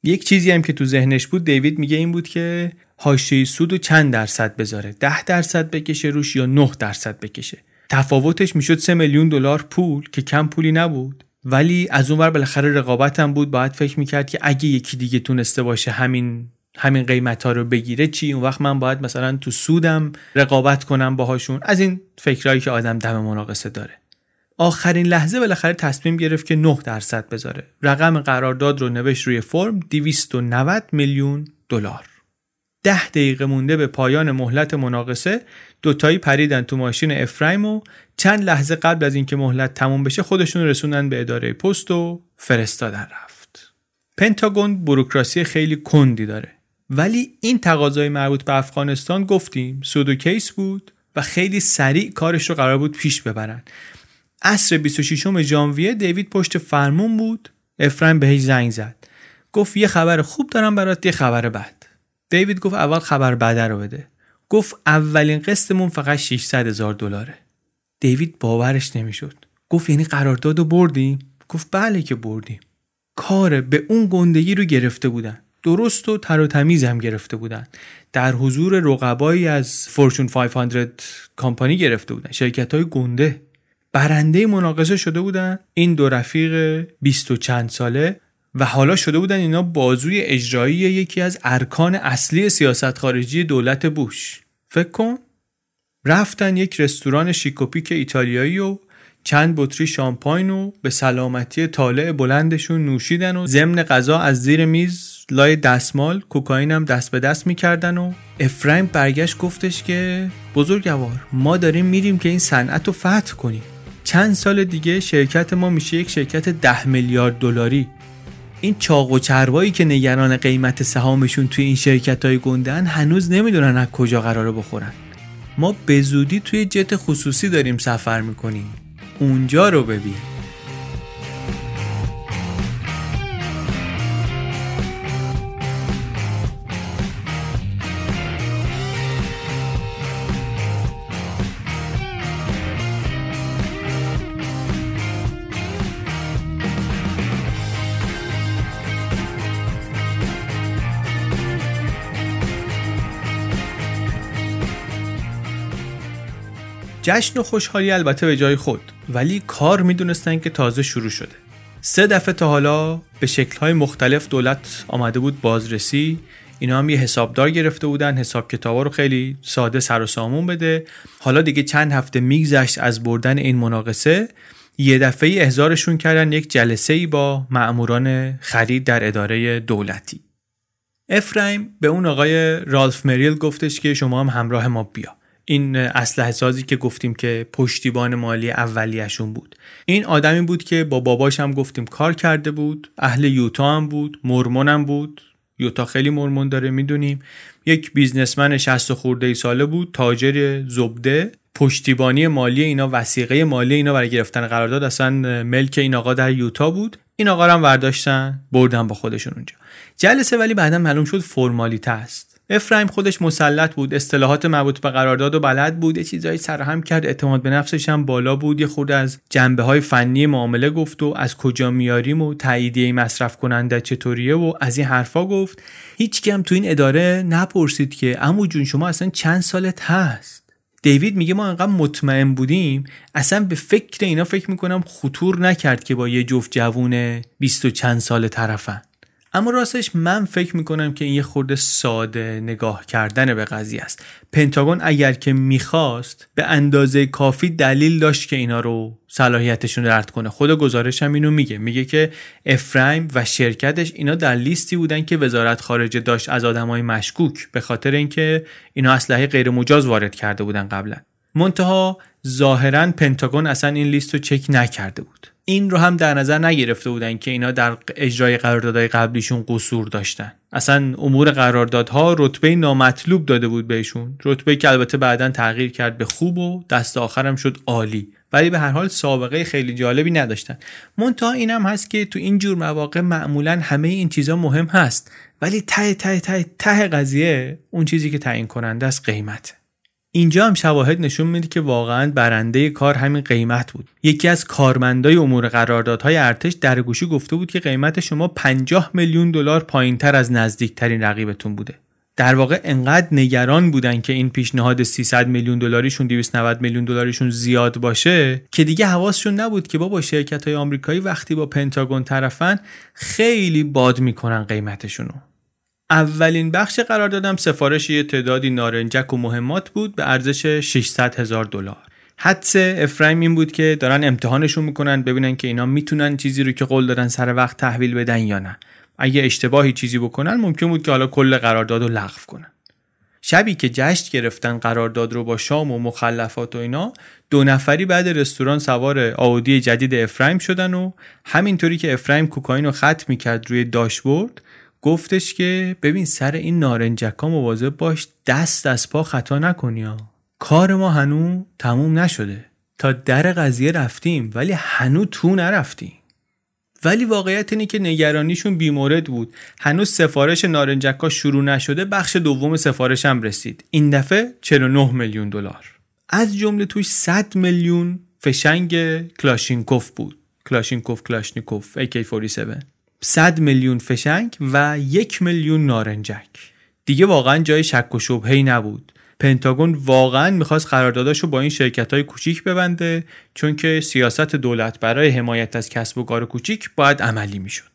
یک چیزی هم که تو ذهنش بود دیوید میگه این بود که حاشیه سود و چند درصد بذاره؟ ده درصد بکشه روش یا 9 درصد بکشه؟ تفاوتش می‌شد 3 میلیون دلار پول که کم پولی نبود. ولی از اونور بالاخره رقابتم بود باید فکر می‌کرد که اگه یکی دیگه تونسته باشه همین همین قیمت ها رو بگیره چی؟ اون وقت من باید مثلا تو سودم رقابت کنم باهاشون. از این فکرهایی که آدم دم مناقصه داره. آخرین لحظه بالاخره تصمیم گرفت که 9 درصد بذاره. رقم قرارداد رو نوشت روی فرم 290 میلیون دلار. ده دقیقه مونده به پایان مهلت مناقصه دوتایی پریدن تو ماشین افرایم و چند لحظه قبل از اینکه مهلت تموم بشه خودشون رسوندن به اداره پست و فرستادن رفت. پنتاگون بروکراسی خیلی کندی داره. ولی این تقاضای مربوط به افغانستان گفتیم سودو کیس بود و خیلی سریع کارش رو قرار بود پیش ببرن. عصر 26 ژانویه دیوید پشت فرمون بود. افرایم بهش زنگ زد. گفت یه خبر خوب دارم برات یه خبر بد. دیوید گفت اول خبر بده رو بده. گفت اولین قسطمون فقط 600 هزار دلاره. دیوید باورش نمی‌شد. گفت یعنی قرارداد رو بردیم؟ گفت بله که بردیم. کار به اون گندگی رو گرفته بودن. درست و تر و تمیز هم گرفته بودن. در حضور رقبایی از فورچون 500 کامپانی گرفته بودن. شرکت های گنده. برنده مناقشه شده بودن. این دو رفیق 20 و چند ساله و حالا شده بودن اینا بازوی اجرایی یکی از ارکان اصلی سیاست خارجی دولت بوش. فکر کن. رفتن یک رستوران شیکوپیک ایتالیایی و چند بطری شامپاین و به سلامتی طالع بلندشون نوشیدن و ضمن غذا از زیر میز لای دستمال کوکائین هم دست به دست می‌کردن و افرایم برگشت گفتش که بزرگوار ما داریم میریم که این صنعت رو فتح کنیم. چند سال دیگه شرکت ما میشه یک شرکت ده میلیارد دلاری. این چاق و چربایی که نگران قیمت سهامشون توی این شرکت های گندن هنوز نمی‌دونن از کجا قراره بخورن. ما به زودی توی جت خصوصی داریم سفر می‌کنیم. اونجا رو ببین. جشن و خوشحالی البته به جای خود ولی کار می‌دونستن که تازه شروع شده. سه دفعه تا حالا به شکلهای مختلف دولت آمده بود بازرسی. اینا هم یه حسابدار گرفته بودن حساب کتابا رو خیلی ساده سر و سامون بده. حالا دیگه چند هفته میگذشت از بردن این مناقصه. یه دفعه احضارشون کردن یک جلسه ای با معموران خرید در اداره دولتی. افرایم به اون آقای رالف مریل گفتش که شما هم همراه ما بیا. این اسلحه سازی که گفتیم که پشتیبان مالی اولیشون بود. این آدمی بود که با باباش هم گفتیم کار کرده بود اهل یوتا هم بود مرمون هم بود. یوتا خیلی مرمون داره می‌دونیم. یک بیزنسمن 60 خورده ای ساله بود تاجر زبده. پشتیبانی مالی اینا وسیقه مالی اینا برای گرفتن قرارداد اصلا ملک این آقا در یوتا بود. این آقا رو هم برداشتن بردن با خودشون اونجا. جلسه ولی بعدا معلوم شد فرمالیته است. افرایم خودش مسلط بود اصطلاحات مربوط به قرارداد و بلد بود یه چیزایی سرهم کرد اعتماد به نفسش هم بالا بود یه خود از جنبه های فنی معامله گفت و از کجا میاریم و تاییدیه مصرف کننده چطوریه و از این حرفا گفت. هیچ هم تو این اداره نپرسید که عمو جون شما اصلا چند سالت هست؟ دیوید میگه ما انقدر مطمئن بودیم اصلا به فکر اینا فکر می‌کنم خطور نکرد که با یه جفت جوون بیست و چند سال طرفن. اما راستش من فکر می‌کنم که این یه خورده ساده نگاه کردن به قضیه است. پنتاگون اگر که می‌خواست به اندازه کافی دلیل داشت که اینا رو صلاحیتشون رد کنه. خود گزارش هم اینو میگه. میگه که افرایم و شرکتش اینا در لیستی بودن که وزارت خارجه داشت از آدمای مشکوک به خاطر اینکه اینا اسلحه غیر مجاز وارد کرده بودن قبلا. منتها ظاهرا پنتاگون اصلا این لیست رو چک نکرده بود. این رو هم در نظر نگرفته بودن که اینا در اجرای قراردادهای قبلیشون قصور داشتن. اصلا امور قراردادها رتبه نامطلوب داده بود بهشون. رتبه که البته بعدا تغییر کرد به خوب و دست آخرم شد عالی. ولی به هر حال سابقه خیلی جالبی نداشتن. منتها اینم هست که تو این جور مواقع معمولا همه این چیزا مهم هست. ولی ته ته ته ته قضیه اون چیزی که تعیین کننده است قیمت. اینجا هم شواهد نشون میده که واقعا برنده کار همین قیمت بود. یکی از کارمندای امور قراردادهای ارتش در گوشی گفته بود که قیمت شما 50 میلیون دلار پایینتر از نزدیکترین رقیبتون بوده. در واقع انقدر نگران بودن که این پیشنهاد 300 میلیون دلاریشون 290 میلیون دلاریشون زیاد باشه که دیگه حواسشون نبود که بابا شرکت های آمریکایی وقتی با پنتاگون طرفن خیلی باد می‌کنن قیمتشونو. اولین بخش قرار دادم سفارش یه تعدادی نارنجک و مهمات بود به ارزش 600 هزار دلار. حدس افرایم این بود که دارن امتحانشون می‌کنن ببینن که اینا می‌تونن چیزی رو که قول دادن سر وقت تحویل بدن یا نه. اگه اشتباهی چیزی بکنن ممکن بود که حالا کل قرارداد رو لغو کنن. شبی که جشن گرفتن قرارداد رو با شام و مخلفات و اینا دو نفری بعد رستوران سوار آودی جدید افرایم شدن و همینطوری که افرایم کوکائین رو خط می‌کرد روی داشبورد گفتش که ببین سر این نارنجکا مواظب باش دست از پا خطا نکنی ها. کار ما هنو تموم نشده. تا در قضیه رفتیم ولی هنو تو نرفتیم. ولی واقعیت اینه که نگرانیشون بیمورد بود. هنوز سفارش نارنجکا شروع نشده بخش دوم سفارش هم رسید. این دفعه 49 میلیون دلار. از جمله توش 100 میلیون فشنگ کلاشینکوف بود. کلاشینکوف کلاشنیکوف AK47 100 میلیون فشنگ و یک میلیون نارنجک. دیگه واقعا جای شک و شبهی نبود. پنتاگون واقعا می‌خواست قرارداداشو با این شرکت های کوچیک ببنده چون که سیاست دولت برای حمایت از کسب و کار کوچیک باید عملی می‌شد.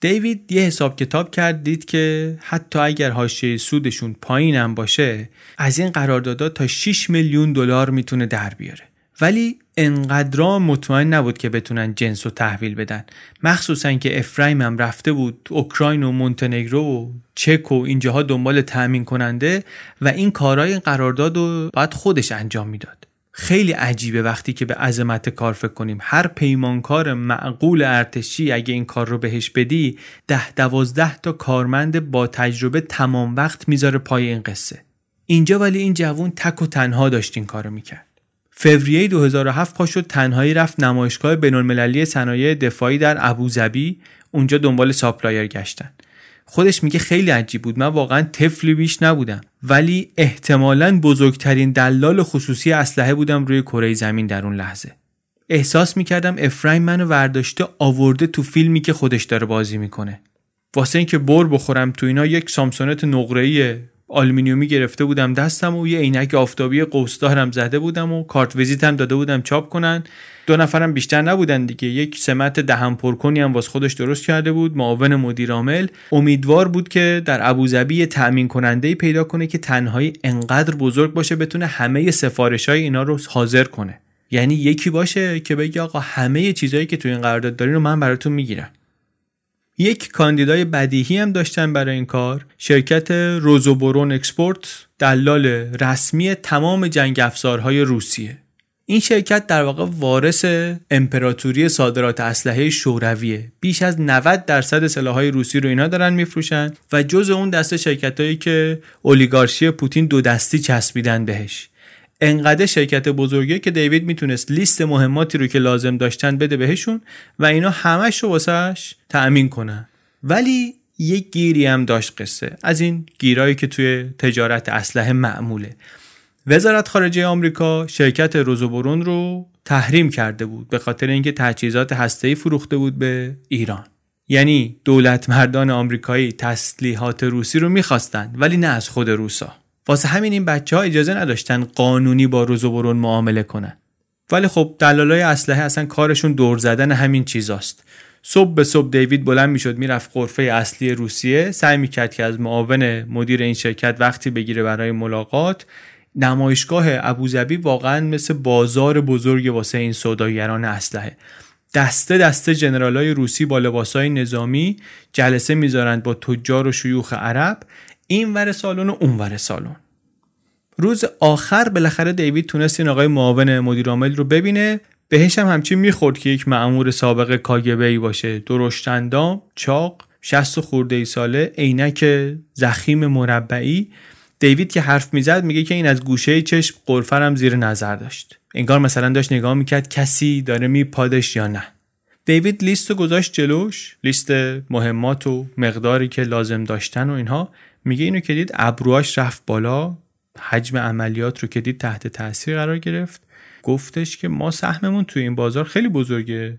دیوید یه حساب کتاب کرد دید که حتی اگر حاشیه سودشون پایینم باشه از این قراردادها تا 6 میلیون دلار می‌تونه در بیاره. ولی انقدر مطمئن نبود که بتونن جنس رو تحویل بدن. مخصوصا که افرایم هم رفته بود اوکراین و مونتنگرو و چک و اینجاها دنبال تأمین کننده و این کارهای قرارداد رو باید خودش انجام می‌داد. خیلی عجیبه وقتی که به عظمت کار فکر کنیم. هر پیمانکار معقول ارتشی اگه این کار رو بهش بدی ده دوازده تا کارمند با تجربه تمام وقت می‌ذاره پای این قصه. اینجا ولی این جوون تک و تنها داشت این کارو می‌کرد. فوریه 2007 پا شد تنهایی رفت نمایشگاه بینالمللی صنایع دفاعی در ابوظبی اونجا دنبال supplier گشتن. خودش میگه خیلی عجیب بود من واقعا طفلی بیش نبودم. ولی احتمالا بزرگترین دلال خصوصی اسلحه بودم روی کره زمین در اون لحظه. احساس می‌کردم افرایم منو ورداشته آورده تو فیلمی که خودش داره بازی می‌کنه. واسه اینکه بر بخورم تو اینا یک سامسونت نقره‌ای آلومینیومی گرفته بودم دستم و یه عینک آفتابی قوسدارم زده بودم و کارت ویزیتم داده بودم چاپ کنن. دو نفرم بیشتر نبودن دیگه. یک سمت دهن پرکنی هم واس خودش درست کرده بود معاون مدیر عامل. امیدوار بود که در ابوظبی تأمین کننده پیدا کنه که تنهایی انقدر بزرگ باشه بتونه همه سفارش های اینا رو حاضر کنه. یعنی یکی باشه که بگه آقا همه چیزهایی که تو این قرارداد دارین رو من براتون می‌گیرم. یک کاندیدای بدیهی هم داشتن برای این کار. شرکت روزوبورون اکسپورت دلال رسمی تمام جنگ افزارهای روسیه. این شرکت در واقع وارث امپراتوری صادرات اسلحه شورویه. بیش از 90 درصد سلاحهای روسی رو اینا دارن میفروشن و جز اون دسته شرکتهایی که اولیگارشی پوتین دو دستی چسبیدن بهش. انقدر شرکت بزرگیه که دیوید می‌تونست لیست مهماتی رو که لازم داشتن بده بهشون و اینا همش رو واسهش تأمین کنن. ولی یک گیری هم داشت قصه. از این گیرایی که توی تجارت اسلحه معموله. وزارت خارجه آمریکا شرکت روزوبرون رو تحریم کرده بود به خاطر اینکه تجهیزات هسته‌ای فروخته بود به ایران. یعنی دولت مردان آمریکایی تسلیحات روسی رو می‌خواستند ولی نه از خود روسا. واسه همین این بچه ها اجازه نداشتن قانونی با روز و برون معامله کنن. ولی خب دلالای اسلحه اصلا کارشون دور زدن همین چیزاست. صبح به صبح دیوید بلند می‌شد می‌رفت قرفه اصلی روسیه سعی می‌کرد که از معاون مدیر این شرکت وقتی بگیره برای ملاقات نمایشگاه ابوظبی واقعا مثل بازار بزرگ واسه این سوداگران اسلحه. دسته دسته جنرالای روسی با لباسای نظامی جلسه می‌ذارند با تجار و شیوخ عرب. این ور سالن و اون ور سالن. روز آخر بالاخره دیوید تونست این آقای معاون مدیر عامل رو ببینه. بهش هم همچین می‌خورد که یک معمور سابق کاگبه ای باشه درشتندام چاق شست خورده ای ساله عینک زخیم مربعی. دیوید که حرف می‌زد میگه که این از گوشه چشم قرفرم زیر نظر داشت. انگار مثلا داشت نگاه می‌کرد کسی داره میپادش یا نه. دیوید لیست گذاشت جلوش لیست مهمات و مقداری که لازم داشتن و اینها. میگه اینو که دید ابروهاش رفت بالا حجم عملیات رو که دید تحت تاثیر قرار گرفت. گفتش که ما سهممون توی این بازار خیلی بزرگه.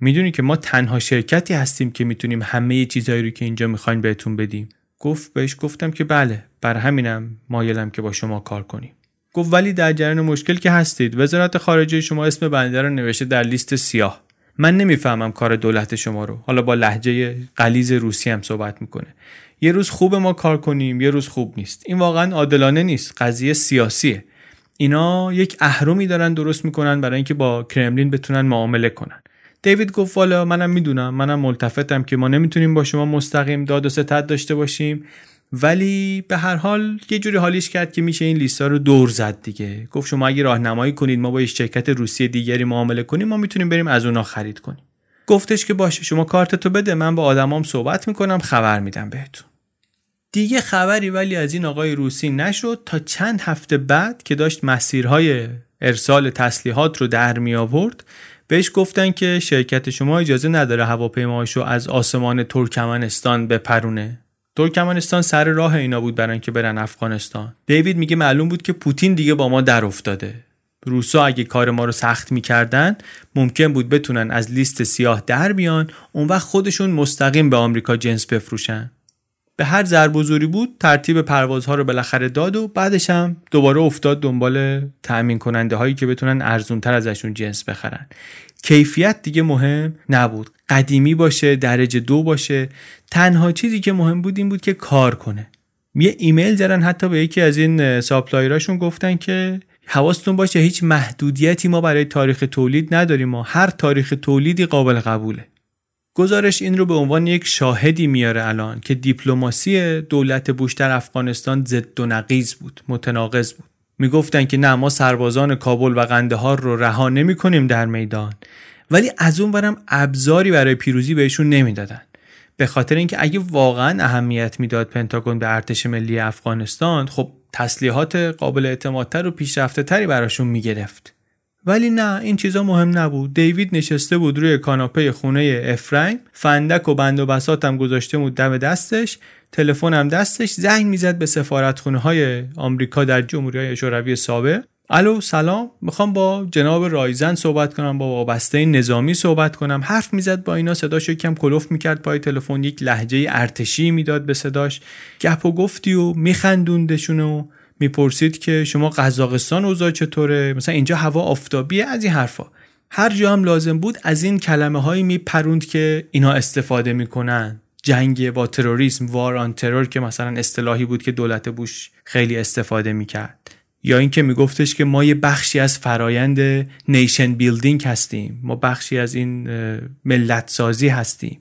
می‌دونی که ما تنها شرکتی هستیم که می‌تونیم همه چیزهایی رو که اینجا می‌خواین بهتون بدیم. گفت بهش گفتم که بله بر همینم مایلم که با شما کار کنیم. گفت ولی در جریان مشکل که هستید وزارت خارجه شما اسم بنده رو نوشته در لیست سیاه. من نمی‌فهمم کار دولت شما رو. حالا با لحجه قلیز روسی هم صحبت می‌کنه. یه روز خوب ما کار کنیم یه روز خوب نیست. این واقعا عادلانه نیست. قضیه سیاسیه. اینا یک اهرمی دارن درست می‌کنن برای اینکه با کرملین بتونن معامله کنن. دیوید گفت والا منم می‌دونم منم ملتفتم که ما نمی‌تونیم با شما مستقیم داد و ستد داشته باشیم. ولی به هر حال یه جوری حالیش کرد که میشه این لیستا رو دور زد دیگه. گفت شما اگه راهنمایی کنید ما با یه شرکت روسی دیگری معامله کنیم ما می‌تونیم بریم از اونا خرید کنیم. گفتش که باشه شما کارتتو بده من با آدمام صحبت می‌کنم خبر میدم بهتون. دیگه خبری ولی از این آقای روسی نشد تا چند هفته بعد که داشت مسیرهای ارسال تسلیحات رو در می آورد بهش گفتن که شرکت شما اجازه نداره هواپیماهاشو از آسمان ترکمنستان بپرونه. ترکمنستان سر راه اینا بود برای اینکه برن افغانستان. دیوید میگه معلوم بود که پوتین دیگه با ما در افتاده. روسا اگه کار ما رو سخت می‌کردن ممکن بود بتونن از لیست سیاه در بیان اون وقت خودشون مستقیم به آمریکا جنس بفروشن. به هر ضرب زوری بود ترتیب پروازها رو بالاخره داد و بعدش هم دوباره افتاد دنبال تأمین کننده هایی که بتونن ارزونتر ازشون جنس بخرن. کیفیت دیگه مهم نبود. قدیمی باشه درجه دو باشه. تنها چیزی که مهم بود این بود که کار کنه. یه ایمیل زدن حتی به یکی از این ساپلایراشون گفتن که حواستون باشه هیچ محدودیتی ما برای تاریخ تولید نداریم ما هر تاریخ تولیدی قابل قبوله. گزارش این رو به عنوان یک شاهدی میاره الان که دیپلماسی دولت بوش در افغانستان ضد و نقیز بود متناقض بود. می‌گفتن که نه ما سربازان کابل و قندهار رو رها نمی کنیم در میدان. ولی از اون برم ابزاری برای پیروزی بهشون نمی‌دادن. به خاطر اینکه اگه واقعا اهمیت می‌داد پنتاگون به ارتش ملی افغانستان خب تسلیحات قابل اعتمادتر و پیشرفته تری براشون می‌گرفت. ولی نه این چیزا مهم نبود. دیوید نشسته بود روی کاناپه خونه افرایم. فندک و بند و بساتم گذاشته بود دم دستش. تلفنم دستش. زنگ می‌زد به سفارتخونه های آمریکا در جمهوری شوروی سابق. الو سلام. می‌خوام با جناب رایزن صحبت کنم با وابسته نظامی صحبت کنم. حرف می‌زد با اینا. صداش کم کلوف می‌کرد پای تلفن. یک لحجه ارتشی می‌داد به صداش. گپ و گفتی و میخندوندشون و می‌پرسید که شما قزاقستان اوضاع چطوره؟ مثلا اینجا هوا آفتابیه از این حرفا. هر جا هم لازم بود از این کلمه هایی میپروند که اینا استفاده می‌کنن. جنگ با تروریسم war on terror که مثلا اصطلاحی بود که دولت بوش خیلی استفاده می‌کرد. یا اینکه میگفتش که ما یه بخشی از فرایند nation building هستیم. ما بخشی از این ملت سازی هستیم.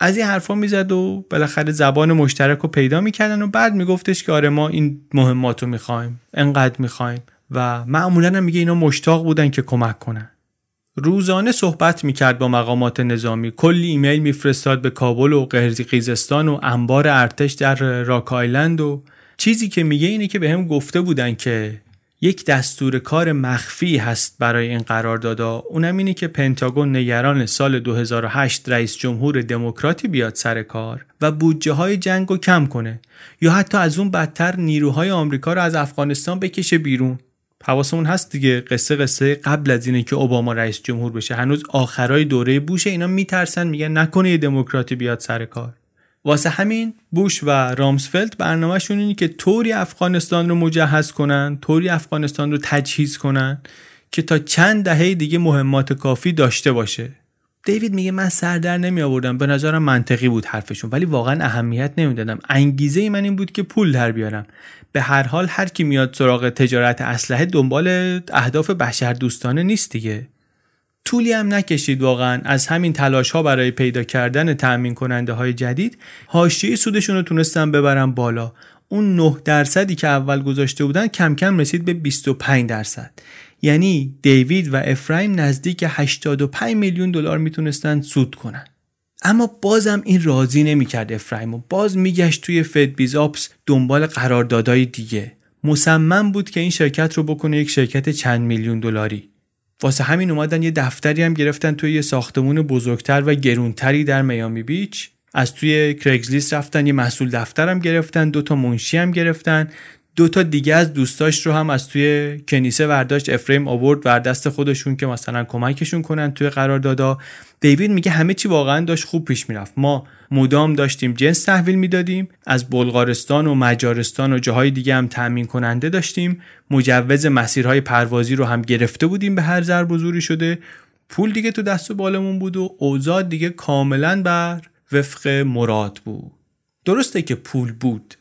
از این حرفا می‌زد و بالاخره زبان مشترک رو پیدا می‌کردن و بعد میگفتش که آره ما این مهمات رو می‌خوایم انقدر می‌خوایم. و معمولا هم میگه اینا مشتاق بودن که کمک کنن. روزانه صحبت می‌کرد با مقامات نظامی. کلی ایمیل میفرستاد به کابل و قرقیزستان و انبار ارتش در راک آیلند و چیزی که میگه اینه که به هم گفته بودن که یک دستور کار مخفی هست برای این قراردادا اونم اینه که پنتاگون نگران سال 2008 رئیس جمهور دموکراتی بیاد سر کار و بودجه های جنگ رو کم کنه یا حتی از اون بدتر نیروهای آمریکا رو از افغانستان بکشه بیرون. حواسمون هست دیگه قصه قصه قبل از اینه که اوباما رئیس جمهور بشه. هنوز آخرای دوره بوشه. اینا میترسن میگن نکنه یه دموکراتی بیاد سر کار. واسه همین بوش و رامسفلد برنامهشون اینه که طوری افغانستان رو مجهز کنن طوری افغانستان رو تجهیز کنن که تا چند دهه دیگه مهمات کافی داشته باشه. دیوید میگه من سر در نمی آوردم به نظرم منطقی بود حرفشون ولی واقعا اهمیت نمی‌دادم. انگیزه ای من این بود که پول در بیارم. به هر حال هر کی میاد سراغ تجارت اسلحه دنبال اهداف بشر دوستانه نیست دیگه. طولی هم نکشید واقعا. از همین تلاش ها برای پیدا کردن تأمین کننده های جدید حاشیه سودشون رو تونستن ببرن بالا. اون 9 درصدی که اول گذاشته بودن کم کم رسید به 25 درصد. یعنی دیوید و افرایم نزدیک 85 میلیون دلار می‌تونستن سود کنن. اما بازم این راضی نمی‌کرد افرایم و باز میگشت توی فد بیزاپس دنبال قراردادهای دیگه. مصمم بود که این شرکت رو بکنه یک شرکت چند میلیون دلاری. واسه همین اومدن یه دفتری هم گرفتن توی یه ساختمون بزرگتر و گرونتری در میامی بیچ. از توی کرگزلیست رفتن یه محصول دفترم گرفتن دو تا منشی هم گرفتن. دو تا دیگه از دوستاش رو هم از توی کنیسه ورداشت. افریم آورد ور دست خودشون که مثلا کمکشون کنن توی قراردادا. دیوید میگه همه چی واقعا داشت خوب پیش می‌رفت. ما مدام داشتیم جنس تحویل می‌دادیم. از بلغارستان و مجارستان و جاهای دیگه هم تأمین کننده داشتیم. مجوز مسیرهای پروازی رو هم گرفته بودیم به هر ضرب و شده. پول دیگه تو دست و بالمون بود و اوضاع دیگه کاملا بر وفق مراد بود. درسته که پول بود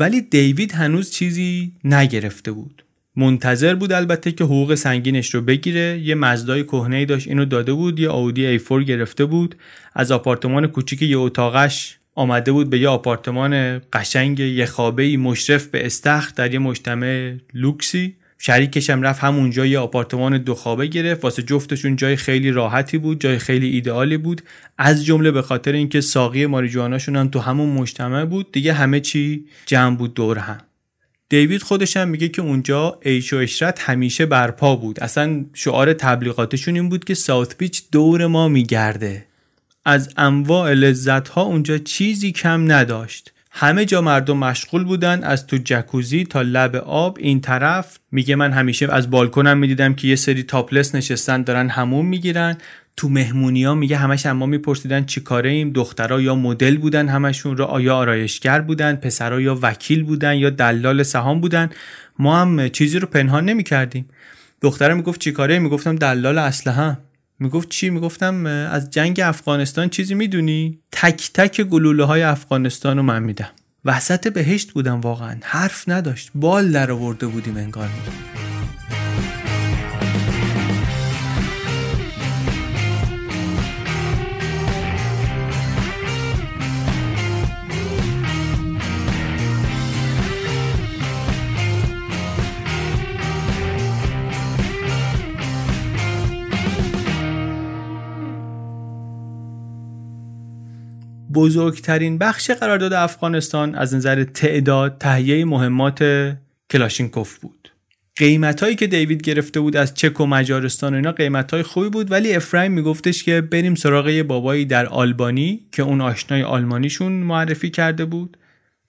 ولی دیوید هنوز چیزی نگرفته بود. منتظر بود البته که حقوق سنگینش رو بگیره. یه مزدای کهنه داشت اینو داده بود. یه آودی ای فور گرفته بود. از آپارتمان کوچیک یه اتاقش آمده بود به یه آپارتمان قشنگ یه خوابه مشرف به استخر در یه مجتمع لوکسی. شریکش هم رفت همونجا یه آپارتمان دو خوابه گرفت. واسه جفتشون جای خیلی راحتی بود جای خیلی ایدئالی بود. از جمله به خاطر اینکه ساقی ماریجواناشون هم تو همون مجتمع بود دیگه همه چی جمع بود دور هم. دیوید خودش هم میگه که اونجا عیش و اشرت همیشه برپا بود. اصلا شعار تبلیغاتشون این بود که ساوت بیچ دور ما میگرده. از انواع لذت ها اونجا چیزی کم نداشت. همه جا مردم مشغول بودن از تو جکوزی تا لب آب. این طرف میگه من همیشه از بالکنم می‌دیدم که یه سری تاپلس نشستن دارن همون می‌گیرن. تو مهمونی ها میگه همش اما میپرسیدن چی کاره ایم دخترها یا مدل بودن همشون رو آیا آرایشگر بودن پسرها یا وکیل بودن یا دلال سهام بودن. ما هم چیزی رو پنهان نمی‌کردیم. دختره می‌گفت چی کاره؟ می‌گفتم دلال اسلحه می‌گفت چی؟ می‌گفتم از جنگ افغانستان چیزی می‌دونی؟ تک تک گلوله های افغانستان رو من میدم. وسط بهشت بودم واقعا. حرف نداشت. بال در آورده بودیم انگار میگم بزرگترین بخش قرارداد افغانستان از نظر تعداد تهیه مهمات کلاشینکوف بود. قیمت هایی که دیوید گرفته بود از چک و مجارستان و اینا قیمت های خوبی بود ولی افرایم میگفتش که بریم سراغ یه بابایی در آلبانی که اون آشنای آلمانیشون معرفی کرده بود.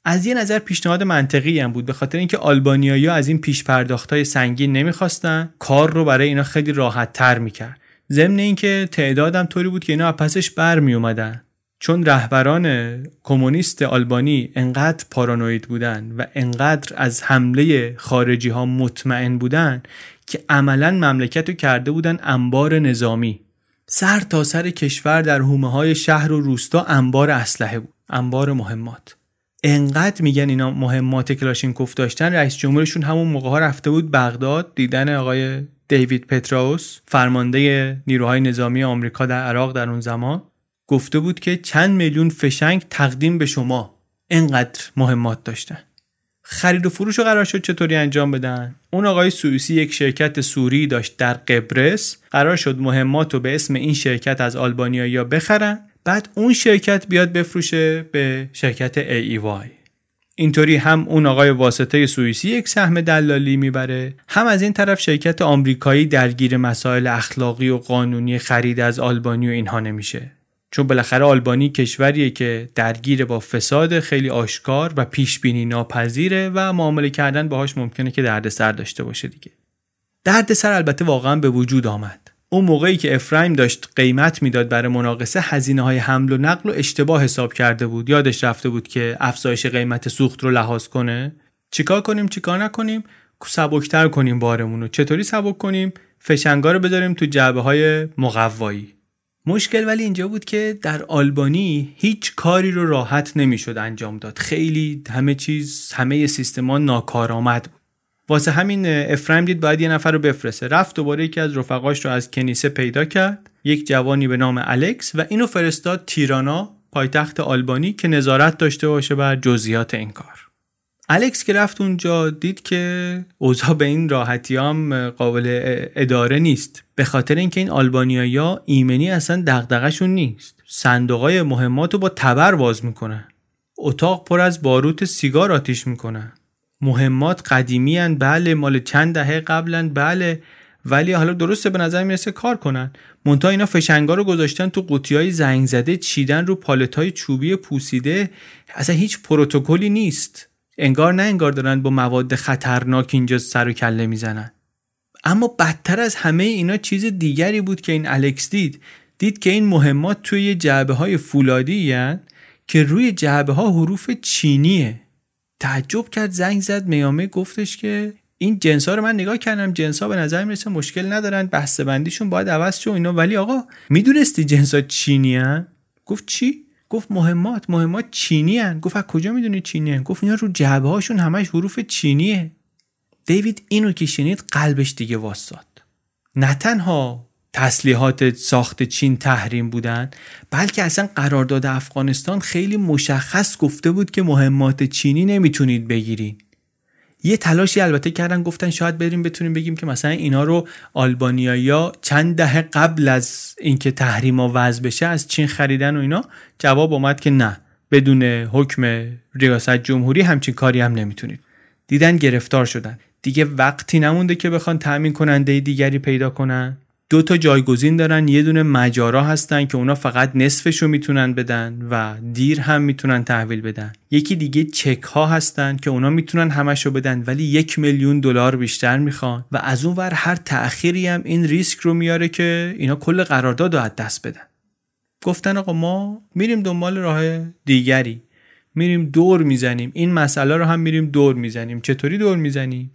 از یه نظر پیشنهاد منطقی هم بود به خاطر اینکه آلبانیایی از این پیش پرداخت های سنگین نمی‌خواستن کار رو برای اینا خیلی راحت تر می‌کرد. ضمن اینکه تعدادم طوری بود که اینا پسش بر چون رهبران کمونیست آلبانی انقدر پارانوید بودن و انقدر از حمله خارجی ها مطمئن بودن که عملا مملکت رو کرده بودن انبار نظامی. سر تا سر کشور در حومه های شهر و روستا انبار اسلحه بود انبار مهمات. انقدر میگن اینا مهمات کلاشینکوف داشتن رئیس جمهورشون همون موقع ها رفته بود بغداد دیدن آقای دیوید پتراوس فرمانده نیروهای نظامی آمریکا در عراق در اون زمان. گفته بود که چند میلیون فشنگ تقدیم به شما انقدر مهمات داشتن. خرید و فروش رو قرار شد چطوری انجام بدن؟ اون آقای سوئیسی یک شرکت سوری داشت در قبرس. قرار شد مهمات رو به اسم این شرکت از آلبانیا بخرن. بعد اون شرکت بیاد بفروشه به شرکت AEY اینطوری هم اون آقای واسطه سوئیسی یک سهم دلالی می‌بره هم از این طرف شرکت آمریکایی درگیر مسائل اخلاقی و قانونی خرید از آلبانی و اینها نمیشه. چون بالاخره آلبانی کشوریه که درگیر با فساد خیلی آشکار و پیش بینی ناپذیره و معامله کردن باهاش ممکنه که دردسر داشته باشه دیگه. دردسر البته واقعا به وجود آمد. اون موقعی که افرایم داشت قیمت می‌داد برای مناقصه هزینه های حمل و نقل و اشتباه حساب کرده بود. یادش رفته بود که افزایش قیمت سوخت رو لحاظ کنه. چیکار کنیم چیکار نکنیم؟ سبکتر کنیم بارمون رو. چطوری سبک کنیم؟ فشنگا رو بذاریم تو جعبه های مقوایی. مشکل ولی اینجا بود که در آلبانی هیچ کاری رو راحت نمی‌شد انجام داد. خیلی همه چیز همه سیستما ناکارآمد بود. واسه همین افرایم دید باید یه نفر رو بفرسته. رفت دوباره یکی از رفقاش رو از کنیسه پیدا کرد. یک جوانی به نام الکس و اینو فرستاد تیرانا پایتخت آلبانی که نظارت داشته باشه بر جزئیات این کار. الکس که رفت اونجا دید که اوضاع به این راحتی هم قابل اداره نیست. به خاطر اینکه این آلبانیایا ایمنی اصلا دغدغه‌شون نیست. صندوقای مهمات رو با تبر باز می‌کنن. اتاق پر از باروت سیگار آتیش می‌کنن. مهمات قدیمی هن بله مال چند دهه قبلا بله ولی حالا درسته به نظر می‌رسه کار کنن. مونتا اینا فشنگا رو گذاشتن تو قوطی های زنگ زده چیدن رو پالت های چوبی پوسیده. اصلا هیچ پروتکلی نیست. انگار نه انگار دارن با مواد خطرناک اینجا سر و کله می‌زنن. اما بدتر از همه اینا چیز دیگری بود که این الکس دید دید که این مهمات توی جعبه های فولادی که روی جعبه ها حروف چینیه تعجب کرد زنگ زد میامه گفتش که این جنس ها رو من نگاه کردم جنس ها به نظر می‌رسه مشکل ندارن بسته بندیشون باید عوض شه اینا ولی آقا می‌دونستی جنس ها چینی هن؟ گفت چی گفت مهمات مهمات چینی هن. گفت از کجا می‌دونی چینی هن؟ گفت اینا رو جعبه هاشون همش حروف چینیه دیوید اینو که شنید قلبش دیگه واساد نه تنها تسلیحات ساخت چین تحریم بودن بلکه اصلا قرارداد افغانستان خیلی مشخص گفته بود که مهمات چینی نمی‌تونید بگیرین. یه تلاشی البته کردن گفتن شاید بریم بتونیم بگیم که مثلا اینا رو آلبانیایا چند دهه قبل از اینکه تحریما وضع بشه از چین خریدن و اینا جواب اومد که نه. بدون حکم ریاست جمهوری همچین کاری هم نمی‌تونید. دیدن گرفتار شدن. دیگه وقتی نمونده که بخوان تأمین کننده دیگری پیدا کنن. دو تا جایگزین دارن یه دونه مجارا هستن که اونا فقط نصفشو می‌تونن بدن و دیر هم می‌تونن تحویل بدن. یکی دیگه چک ها هستن که اونا می‌تونن همشو بدن ولی یک میلیون دلار بیشتر می‌خوان. و از اون ور هر تأخیری هم این ریسک رو میاره که اینا کل قرارداد رو از دست بدن. گفتن آقا ما میریم دنبال راه دیگری. میریم دور می‌زنیم. این مسئله رو هم میریم دور می‌زنیم. چطوری دور می‌زنیم؟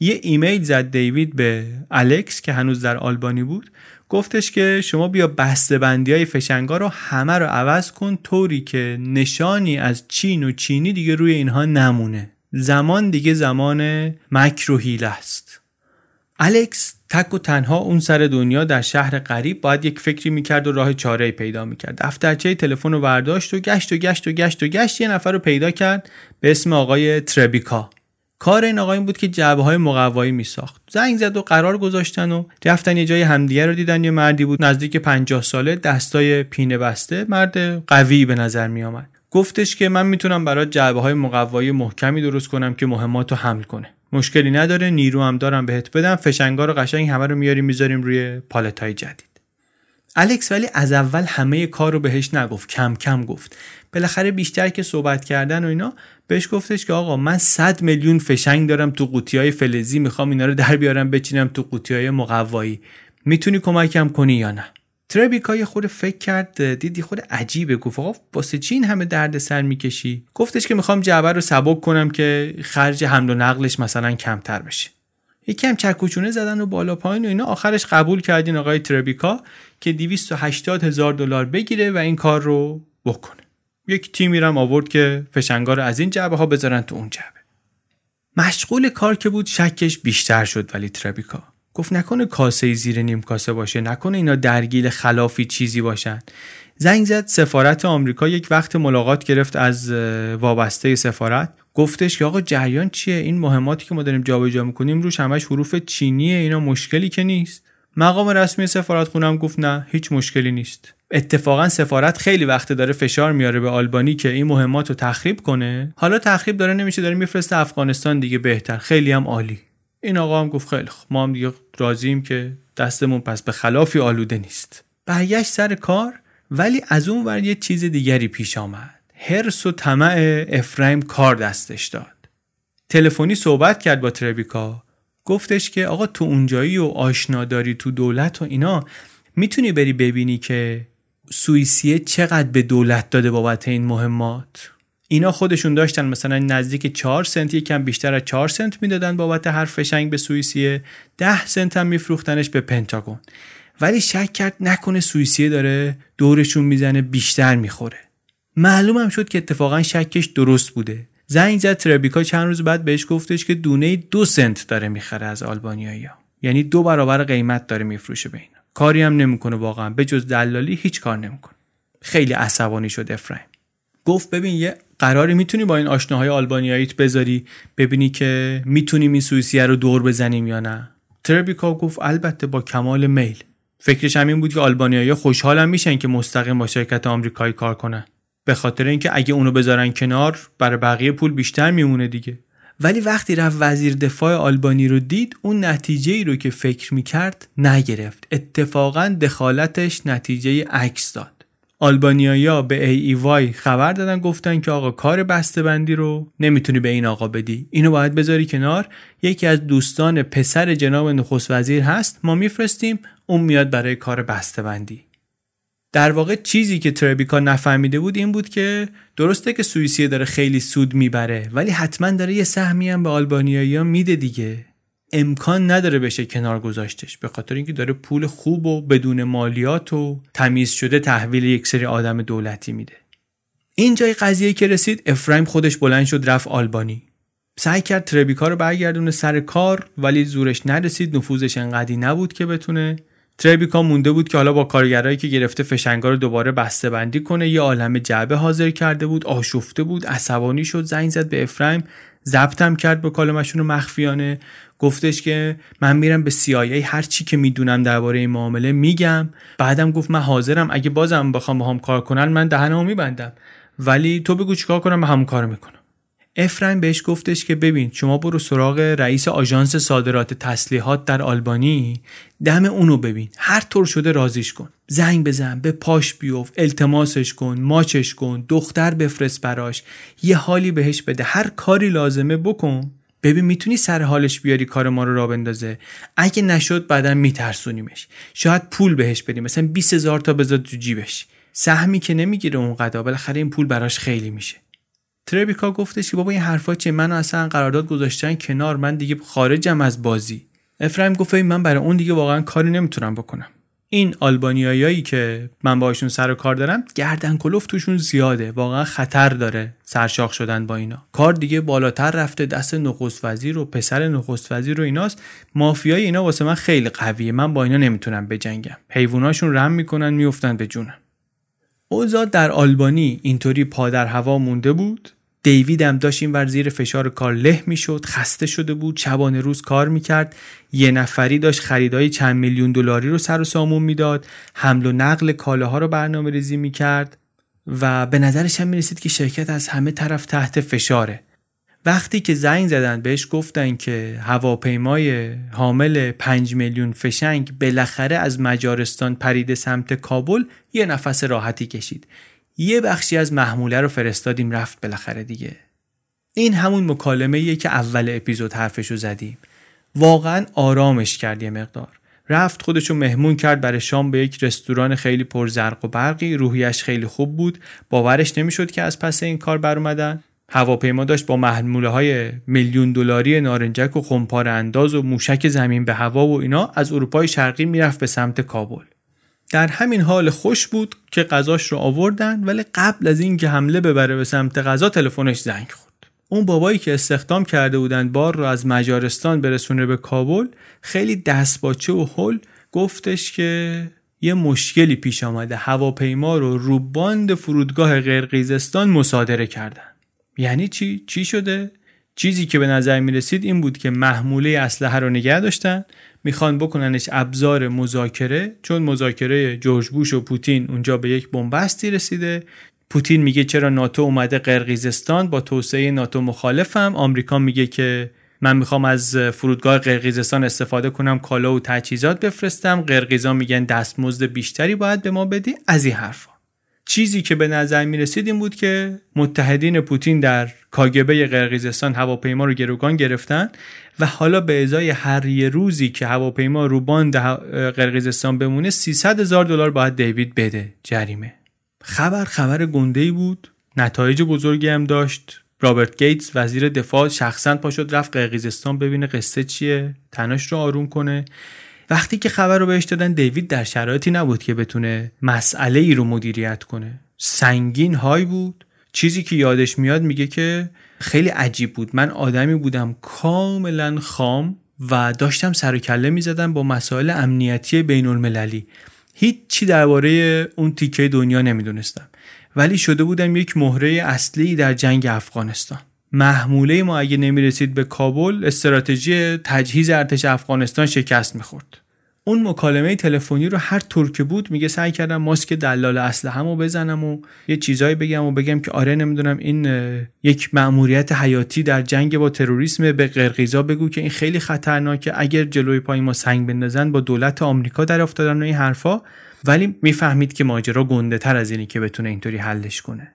یه ایمیل زد دیوید به الکس که هنوز در آلبانی بود. گفتش که شما بیا بسته بندی های فشنگا رو همه رو عوض کن طوری که نشانی از چین و چینی دیگه روی اینها نمونه. زمان دیگه زمان مکر و است. الکس تک و تنها اون سر دنیا در شهر غریب باید یک فکری می‌کرد و راه چاره پیدا می‌کرد. دفترچه تلفن رو برداشت و گشت و گشت و گشت و گشت یه نفر رو پیدا کرد به اسم آقای تربیکا. کار این آقا بود که جعبه های مقوایی می ساخت زنگ زد و قرار گذاشتن و رفتن یه جای همدیگه رو دیدن. یه مردی بود نزدیک 50 ساله دستای پینه بسته مرد قوی به نظر می آمد گفتش که من می‌تونم برای جعبه های مقوایی محکمی درست کنم که مهمات رو حمل کنه. مشکلی نداره نیرو هم دارم بهت بدم. فشنگا رو قشنگ همه رو میاریم می‌ذاریم روی پالت های جدید. الکس ولی از اول همه کار رو بهش نگفت. کم کم گفت. بالاخره بیشتر که صحبت کردن و اینا بهش گفتش که آقا من 100 میلیون فشنگ دارم تو قوطی های فلزی می‌خوام اینا رو در بیارم بچینم تو قوطی های مقوایی. می‌تونی کمکم کنی یا نه؟ تربیکا یه خود فکر کرد دیدی خود عجیبه گفت آقا واسه چی این همه درد سر می‌کشی. گفتش که می‌خوام جعبه رو سبک کنم که خرج حمل و نقلش مثلا کمتر بشه. یکم چکوچونه زدن و بالا پایین و اینا. آخرش قبول کردین آقای تربیکا که 280 هزار دلار بگیره و این کار رو بکنه. یک تیمی رم آورد که فشنگار از این جعبه ها بذارن تو اون جعبه. مشغول کار که بود شکش بیشتر شد ولی تربیکا. گفت نکنه کاسه زیر نیم کاسه باشه نکنه اینا درگیل خلافی چیزی باشن. زنگ زد سفارت آمریکا یک وقت ملاقات گرفت از وابسته سفارت. گفتش که آقا جریان چیه؟ این مهماتی که ما داریم جابجا می‌کنیم روش همش حروف چینیه اینا مشکلی که نیست. مقام رسمی سفارت خونم گفت نه هیچ مشکلی نیست. اتفاقا سفارت خیلی وقت داره فشار میاره به آلبانی که این مهمات رو تخریب کنه. حالا تخریب داره نمیشه داره میفرسته افغانستان دیگه بهتر. خیلی هم عالی. این آقا هم گفت خیلی خوب. ما هم دیگه راضییم که دستمون پس به خلافی آلوده نیست. برگشت سر کار ولی از اون ور یه چیز دیگری پیش آمد. هرس و طمع افرایم کار دستش داد. تلفنی صحبت کرد با تربیکا گفتش که آقا تو اونجایی و آشنا داری تو دولت و اینا می‌تونی بری ببینی که سوئیسیه چقدر به دولت داده بابت این مهمات؟ اینا خودشون داشتن مثلا نزدیک 4 سنت یکم بیشتر از 4 سنت می‌دادن بابت هر فشنگ به سوئیسیه. 10 سنت هم میفروختنش به پنتاگون. ولی شک کرد نکنه سوئیسیه داره دورشون می‌زنه بیشتر می‌خوره. معلوم هم شد که اتفاقا شکش درست بوده. زنگ زد تربیکا چند روز بعد بهش گفتش که دونه دو سنت داره می‌خره از آلبانیایی یعنی دو برابر قیمت داره میفروشه به اینا. کاری هم نمی‌کنه واقعا. به جز دلالی هیچ کار نمی‌کنه. خیلی عصبانی شد افرایم. گفت ببین یه قراری می‌تونی با این آشناهای آلبانیاییت بذاری ببینی که می‌تونیم این سوئیسیه رو دور بزنیم یا نه. تربیکا گفت البته با کمال میل. فکرش همین بود که آلبانیایی خوشحالم میشن که مستقیم با شرکت آمریکایی کار کنن. به خاطر اینکه اگه اونو بذارن کنار برای بقیه پول بیشتر میمونه دیگه. ولی وقتی رفت وزیر دفاع آلبانی رو دید اون نتیجه ای رو که فکر می‌کرد نگرفت. اتفاقا دخالتش نتیجه عکس داد. آلبانیایا به ای ای وای خبر دادن گفتن که آقا کار بندی رو نمی‌تونی به این آقا بدی. اینو باید بذاری کنار. یکی از دوستان پسر جناب نخست وزیر هست. ما میفرستیم. اون میاد برای کار بندی در واقع چیزی که تربیکا نفهمیده بود این بود که درسته که سوئیسیه داره خیلی سود می‌بره ولی حتما داره یه سهمی هم به آلبانیایی میده دیگه. امکان نداره بشه کنار گذاشتش به خاطر اینکه داره پول خوب و بدون مالیات و تمیز شده تحویل یک سری آدم دولتی میده. این جای قضیه که رسید افرایم خودش بلند شد رفت آلبانی. سعی کرد تربیکا رو برگردونه سر کار ولی زورش نرسید نفوذش انقدی نبود که بتونه. تربیکا مونده بود که حالا با کارگرایی که گرفته فشنگا رو دوباره بسته بندی کنه یه عالم جعبه حاضر کرده بود آشفته بود عصبانی شد زنگ زد به افرایم ضبطم کرد با کالمشون مخفیانه. گفتش که من میرم به CIA هر چی که می‌دونم درباره این معامله میگم. بعدم گفت من حاضرم اگه بازم بخوام با هم کار کنن من دهنمو میبندم. ولی تو بگو چیکار کنم من همون کار می‌کنم. افرایم بهش گفتش که ببین شما برو سراغ رئیس آژانس صادرات تسلیحات در آلبانی دم اونو ببین. هر طور شده رازیش کن. زنگ بزن به پاش بیوف التماسش کن ماچش کن دختر بفرست براش. یه حالی بهش بده. هر کاری لازمه بکن. ببین می‌تونی سر حالش بیاری کار ما رو را بندازه. اگه نشد بعدا میترسونیمش. شاید پول بهش بدیم. مثلا 20 هزار تا بذار تو جیبش. سهمی که نمی‌گیره اون قدا بالاخره این پول براش خیلی میشه. تربیکا گفتش که بابا این حرفا چه؟ منو اصلا قرارداد گذاشتن کنار. من دیگه خارجم از بازی. افرایم گفت من برای اون دیگه واقعا کاری نمی‌تونم بکنم. این آلبانیایی که من باشون سر و کار دارم گردن کلوف توشون زیاده. واقعا خطر داره سرشاخ شدن با اینا. کار دیگه بالاتر رفته دست نخست وزیر و پسر نخست وزیر و ایناست. مافیای اینا واسه من خیلی قویه. من با اینا نمی‌تونم بجنگم. حیواناشون رم می‌کنن میفتن به جونم. اوضاع در آلبانی اینطوری پا در هوا مونده بود؟ دیوید هم داشت این ور زیر فشار کار له می‌شد خسته شده بود شبانه روز کار می‌کرد. یه نفری داشت خریدای چند میلیون دلاری رو سر و سامون می‌داد. حمل و نقل کالاها رو برنامه ریزی می‌کرد و به نظرش هم می‌رسید که شرکت از همه طرف تحت فشاره. وقتی که زنگ زدن بهش گفتن که هواپیمای حامل 5 میلیون فشنگ بالاخره از مجارستان پریده سمت کابل یه نفس راحتی کشید. یه بخشی از محموله رو فرستادیم رفت بالاخره دیگه. این همون مکالمه که اول اپیزود حرفشو زدیم. واقعا آرامش کرد یه مقدار. رفت خودشو مهمون کرد برای شام به یک رستوران خیلی پرزرق و برقی. روحیش خیلی خوب بود. باورش نمی‌شد که از پس این کار بر اومدن. هواپیما داشت با محموله های میلیون دلاری نارنجک و خمپار انداز و موشک زمین به هوا و اینا از اروپای شرقی می‌رفت به سمت کابل. در همین حال خوش بود که غذاش رو آوردن ولی قبل از اینکه حمله ببره به سمت غذا تلفنش زنگ خورد. اون بابایی که استخدام کرده بودن بار رو از مجارستان برسونه به کابل خیلی دستباچه و حل گفتش که یه مشکلی پیش آمده. هواپیما رو رو باند فرودگاه قرقیزستان مصادره کردن. یعنی چی؟ چی شده؟ چیزی که به نظر می رسید این بود که محموله اسلحه رو نگه داشتن می‌خوان بکننش ابزار مذاکره چون مذاکره جورج بوش و پوتین اونجا به یک بنبستی رسیده. پوتین میگه چرا ناتو اومده قرقیزستان؟ با توسعه ناتو مخالفم. آمریکا میگه که من می‌خوام از فرودگاه قرقیزستان استفاده کنم کالا و تجهیزات بفرستم. قرقیزا میگن دستمزد بیشتری باید به ما بدی. از این حرفا. چیزی که به نظر می رسید این بود که متحدین پوتین در کاگبه قرقیزستان هواپیما رو گروگان گرفتن و حالا به ازای هر یه روزی که هواپیما رو باند قرقیزستان بمونه 300 هزار دلار باید دیوید بده جریمه. خبر خبر گنده ای بود. نتایج بزرگی هم داشت. رابرت گیتس وزیر دفاع شخصا پاشد رفت قرقیزستان ببینه قصه چیه تناش رو آروم کنه. وقتی که خبر رو بهش دادن دیوید در شرایطی نبود که بتونه مسئله ای رو مدیریت کنه. سنگین های بود. چیزی که یادش میاد میگه که خیلی عجیب بود. من آدمی بودم کاملا خام و داشتم سر و کله می‌زدم با مسائل امنیتی بین المللی هیچ چی درباره اون تیکه دنیا نمی‌دونستم. ولی شده بودم یک مهره اصلی در جنگ افغانستان. محموله ما اگه نمی‌رسید به کابل استراتژی تجهیز ارتش افغانستان شکست می‌خورد. اون مکالمه تلفنی رو هر طور که بود میگه سعی کردم ماسک دلال اسلحه‌مو بزنم و یه چیزایی بگم و بگم که آره نمی‌دونم این یک مأموریت حیاتی در جنگ با تروریسم به قرقیزا بگو که این خیلی خطرناکه. اگر جلوی پای ما سنگ بندازن با دولت آمریکا در افتادن این حرفا. ولی می‌فهمید که ماجرا گنده تر از اینی که بتونه اینطوری حلش کنه.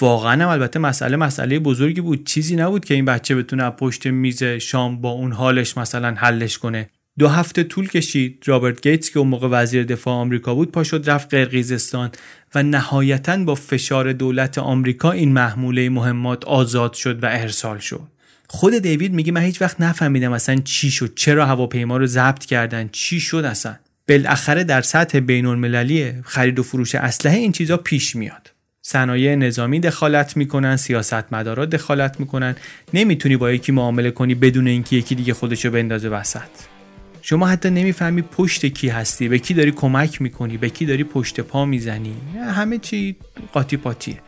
واقعا هم البته مسئله مسئله بزرگی بود. چیزی نبود که این بچه بتونه پشت میز شام با اون حالش مثلا حلش کنه. دو هفته طول کشید. رابرت گیتس که اون موقع وزیر دفاع آمریکا بود پا شد رفت قرقیزستان و نهایتا با فشار دولت آمریکا این محموله مهمات آزاد شد و ارسال شد. خود دیوید میگه من هیچ وقت نفهمیدم اصلا چی شد چرا هواپیما رو ضبط کردن چی شد اصلا. بالاخره در سطح بین المللی خرید و فروش اسلحه این چیزا پیش میاد. صنایع نظامی دخالت می‌کنن سیاستمدارا دخالت می‌کنن. نمی‌تونی با یکی معامله کنی بدون اینکه یکی دیگه خودشو بندازه وسط. شما حتی نمی‌فهمی پشت کی هستی به کی داری کمک می‌کنی به کی داری پشت پا می‌زنی. همه چی قاطی پاتیه.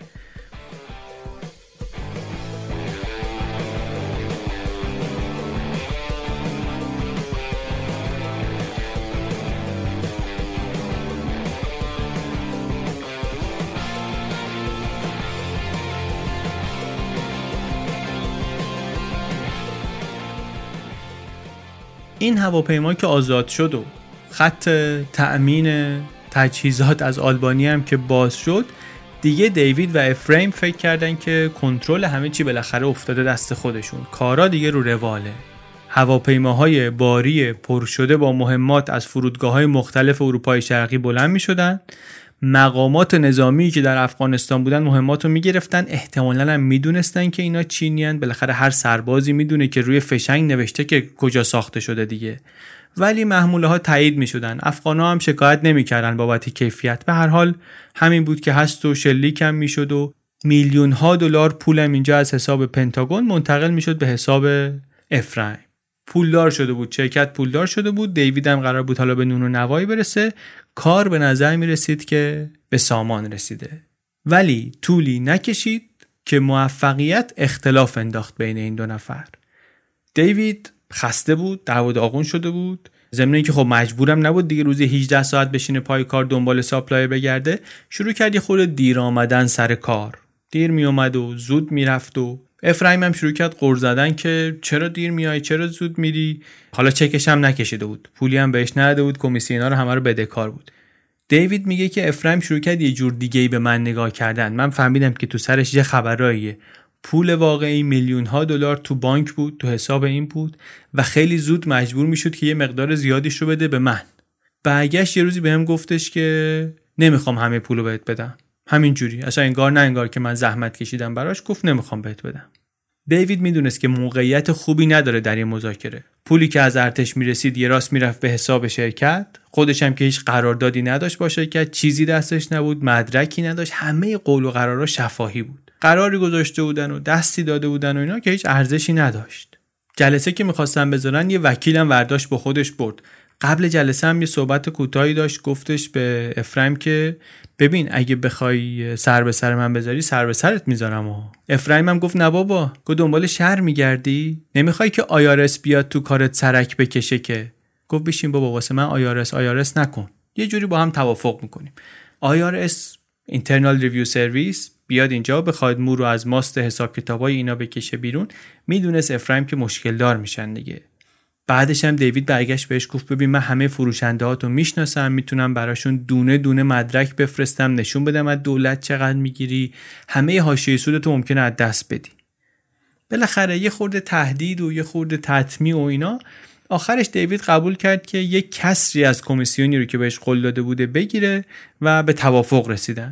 این هواپیما که آزاد شد و خط تأمین تجهیزات از آلبانی هم که باز شد دیگه دیوید و افریم فکر کردن که کنترل همه چی بالاخره افتاده دست خودشون. کارا دیگه رو رواله. هواپیماهای باری پر شده با مهمات از فرودگاه های مختلف اروپای شرقی بلند می شدن مقامات نظامی که در افغانستان بودن مهمات رو می‌گرفتن. احتمالا هم می‌دونستن که اینا چینیان بالاخره هر سربازی می‌دونه که روی فشنگ نوشته که کجا ساخته شده دیگه. ولی محموله ها تایید می شدن افغان ها هم شکایت نمی‌کردن بابت کیفیت. به هر حال همین بود که هست و شلیک هم می‌شد و میلیون ها دلار پولم اینجا از حساب پنتاگون منتقل می‌شد به حساب افرایم. پولدار شده بود. شرکت پولدار شده بود. دیوید هم قرار بود حالا به نون و نوایی برسه. کار به نظر می رسید که به سامان رسیده. ولی طولی نکشید که موفقیت اختلاف انداخت بین این دو نفر. دیوید خسته بود دعوا داغون شده بود. ضمن که خب مجبورم نبود دیگه روزی 18 ساعت بشینه پای کار دنبال supplier بگرده شروع کرد یه خورده دیر آمدن سر کار. دیر می اومد و زود می‌رفت و افرایم هم شروع کرد غر زدن که چرا دیر میای چرا زود میری؟ حالا چکش هم نکشیده بود. پولی هم بهش نداده بود کمیسیونا رو همه رو بدهکار بود. دیوید میگه که افرایم شروع کرد یه جور دیگه ای به من نگاه کردن. من فهمیدم که تو سرش یه خبراییه. پول واقعی میلیون ها دلار تو بانک بود تو حساب این بود و خیلی زود مجبور می‌شد که یه مقدار زیادیش رو بده به من. برگشت یه روزی بهم گفتش که نمی‌خوام همه پولو بهت بدم. همین جوری اصلا انگار نه انگار که من زحمت کشیدم براش گفت نمی‌خوام بهت بدم. دیوید می‌دونست که موقعیت خوبی نداره در این مذاکره. پولی که از ارتش می‌رسید یه راست می‌رفت به حساب شرکت. خودش هم که هیچ قراردادی نداشت با شرکت چیزی دستش نبود مدرکی نداشت همه قول و قرارا شفاهی بود. قراری گذاشته بودن و دستی داده بودن و اینا که هیچ ارزشی نداشت. جلسه که می‌خواستن بذارن یه وکیلم ورداشت با خودش برد. قبل جلسه هم یه صحبت کوتاهی داشت گفتش به افرایم که ببین اگه بخوای سر به سر من بذاری سر به سرت می‌ذارم و افرایم هم گفت نه بابا گفت دنبال شهر میگردی؟ نمی‌خوای که آیارس بیاد تو کارت سرک بکشه که؟ گفت بشین بابا واسه من آیارس آیارس نکن. یه جوری با هم توافق می‌کنیم. آیارس اینترنال ریویو سرویس بیاد اینجا بخواد مو رو از ماست حساب کتابای اینا بکشه بیرون می‌دونست افرایم که مشکل دار میشن دیگه. بعدش هم دیوید برگشت بهش گفت ببین من همه فروشنده هاتو می‌شناسم می‌تونم براشون دونه دونه مدرک بفرستم نشون بدم از دولت چقدر می‌گیری. همه حاشیه سودتو ممکنه از دست بدی. بالاخره یه خورده تهدید و یه خورده تطمیع و اینا. آخرش دیوید قبول کرد که یه کسری از کمیسیونی رو که بهش قول داده بوده بگیره و به توافق رسیدن.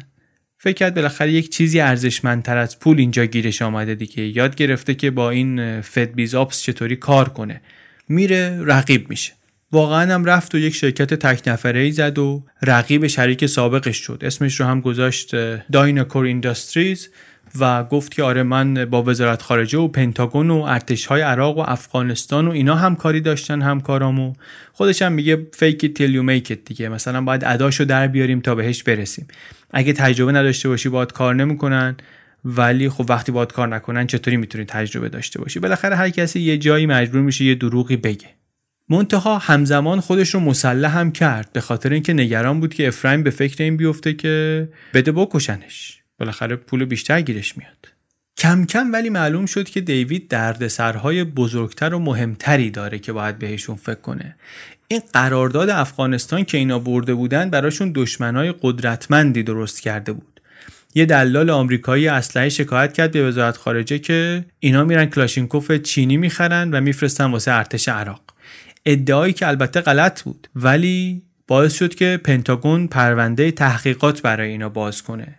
فکر کرد بالاخره یک چیزی ارزشمندتر از پول اینجا گیرش آمده دیگه. یاد گرفته که با این فد بیزاپس چطوری کار کنه. میره رقیب میشه. واقعا هم رفت و یک شرکت تک نفره ای زد و رقیب شریک سابقش شد. اسمش رو هم گذاشت دایناکور اینداستریز و گفت که آره من با وزارت خارجه و پنتاگون و ارتش های عراق و افغانستان و اینا همکاری داشتن همکارامو. خودش هم میگه فیک تیل یو میک دیگه. مثلا باید اداشو در بیاریم تا بهش برسیم. اگه تجربه نداشته باشی باید کار نمی‌کنن. ولی خب وقتی باید کار نکنن چطوری می‌تونی تجربه داشته باشی؟ بالاخره هر کسی یه جایی مجبور میشه یه دروغی بگه. منتها همزمان خودش رو مسلح هم کرد به خاطر اینکه نگران بود که افرایم به فکر این بیفته که بده بکشنش. بالاخره پول بیشتر گیرش میاد. کم کم ولی معلوم شد که دیوید دردسرهای بزرگتر و مهمتری داره که باید بهشون فکر کنه. این قرارداد افغانستان که اینا برده بودن براشون دشمنای قدرتمندی درست کرده بود. یه دلال آمریکایی اسلحه شکایت کرد به وزارت خارجه که اینا میرن کلاشینکوف چینی می‌خرن و میفرستن واسه ارتش عراق. ادعایی که البته غلط بود ولی باعث شد که پنتاگون پرونده تحقیقات برای اینا باز کنه.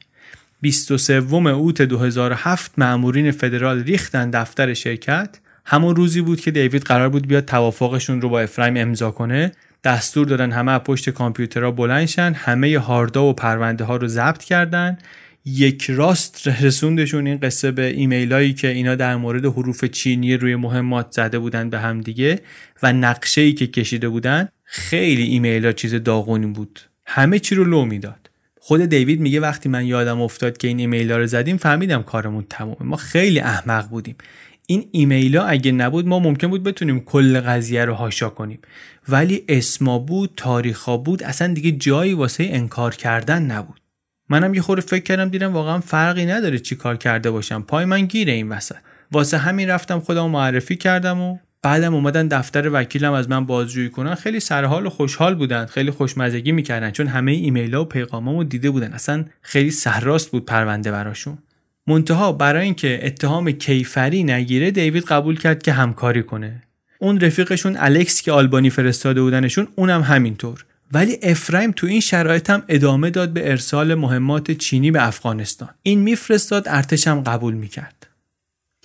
23 اوت 2007 مأمورین فدرال ریختن دفتر شرکت. همون روزی بود که دیوید قرار بود بیاد توافقشون رو با افرایم امضا کنه. دستور دادن همه پشت کامپیوترها بلندشن همه هاردا و پرونده ها رو ضبط کردن. یک راست رسوندشون این قصه به ایمیل هایی که اینا در مورد حروف چینی روی مهمات زده بودن به هم دیگه و نقشه ای که کشیده بودن خیلی ایمیل ها چیز داغونی بود. همه چی رو لو می‌داد. خود دیوید میگه وقتی من یادم افتاد که این ایمیل ها رو زدیم فهمیدم کارمون تمومه. ما خیلی احمق بودیم. این ایمیل ها اگه نبود ما ممکن بود بتونیم کل قضیه رو هاشا کنیم. ولی اسما بود تاریخا بود اصلا دیگه جایی واسه انکار کردن نبود. منم یه خورده فکر کردم دیدم واقعا فرقی نداره چی کار کرده باشم. پای من گیره این وسط. واسه همین رفتم خودم معرفی کردم و بعدم اومدن دفتر وکیلم از من بازجویی کنن. خیلی سرحال و خوشحال بودن خیلی خوشمزگی می‌کردن چون همه ایمیل ها و پیغامامو دیده بودن. اصلا خیلی سرراست بود پرونده براشون. منتها برای اینکه اتهام کیفری نگیره دیوید قبول کرد که همکاری کنه. اون رفیقشون الکس که آلبانی فرستاده بودنشون اونم همینطور. ولی افرایم تو این شرایط هم ادامه داد به ارسال مهمات چینی به افغانستان. این میفرستاد ارتش هم قبول می‌کرد.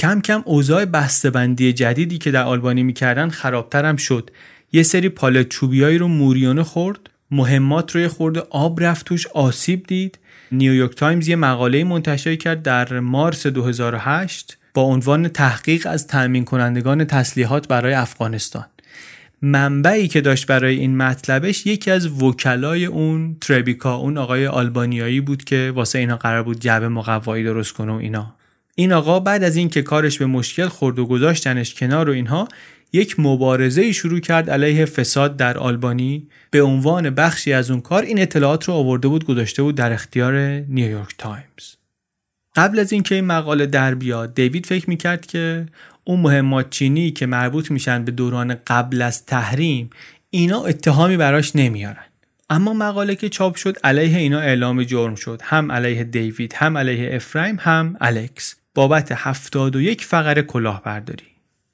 کم کم اوضاع بسته‌بندی جدیدی که در آلبانی می‌کردن خرابتر هم شد. یه سری پالت چوبیایی رو موریانه خورد مهمات روی خورده آب رفت توش آسیب دید. نیویورک تایمز یه مقاله منتشر کرد در مارس 2008 با عنوان تحقیق از تأمین کنندگان تسلیحات برای افغانستان. منبعی که داشت برای این مطلبش یکی از وکلای اون تربیکا اون آقای آلبانیایی بود که واسه اینا قرار بود جعبه مقوایی درست کنه و اینا. این آقا بعد از اینکه کارش به مشکل خورد و گذاشتنش کنار و اینها یک مبارزه شروع کرد علیه فساد در آلبانی. به عنوان بخشی از اون کار این اطلاعات رو آورده بود گذاشته بود در اختیار نیویورک تایمز. قبل از اینکه این مقاله در بیاد دیوید فکر می‌کرد که اون مهمات چینی که مربوط میشن به دوران قبل از تحریم اینا اتهامی براش نمیارن. اما مقاله که چاپ شد علیه اینا اعلام جرم شد. هم علیه دیوید هم علیه افرایم هم الکس. بابت 71 فقره کلاهبرداری.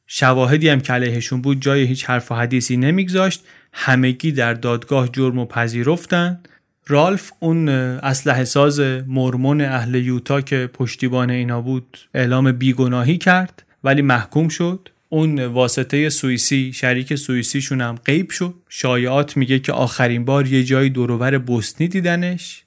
شواهدی هم که علیهشون بود جای هیچ حرف و حدیثی نمیگذاشت. همگی در دادگاه جرم و پذیرفتن. رالف اون اسلحه ساز مرمون اهل یوتا که پشتیبان اینا بود اعلام بیگناهی کرد. ولی محکوم شد. اون واسطه سوئیسی شریک سوئیسیشون هم غیب شد. شایعات میگه که آخرین بار یه جایی دورور بوسنی دیدنش.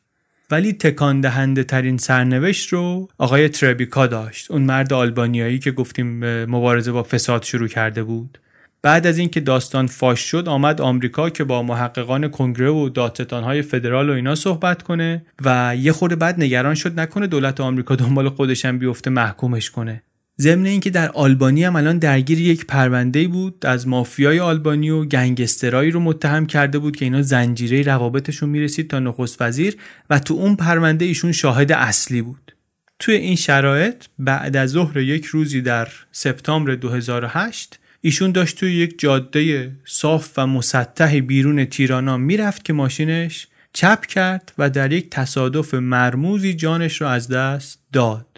ولی تکان دهنده ترین سرنوشت رو آقای تربیکا داشت. اون مرد آلبانیایی که گفتیم مبارزه با فساد شروع کرده بود. بعد از اینکه داستان فاش شد آمد آمریکا که با محققان کنگره و دادستانهای فدرال و اینا صحبت کنه و یه خورده بعد نگران شد نکنه دولت آمریکا دنبال خودش هم بیفته محکومش کنه. ضمن اینکه در آلبانی هم الان درگیر یک پرونده بود. از مافیای آلبانی و گنگسترایی رو متهم کرده بود که اینا زنجیره روابطشون می‌رسید تا نخست وزیر و تو اون پرونده ایشون شاهد اصلی بود. توی این شرایط بعد از ظهر یک روزی در سپتامبر 2008 ایشون داشت توی یک جاده صاف و مسطح بیرون تیرانا می‌رفت که ماشینش چپ کرد و در یک تصادف مرموزی جانش رو از دست داد.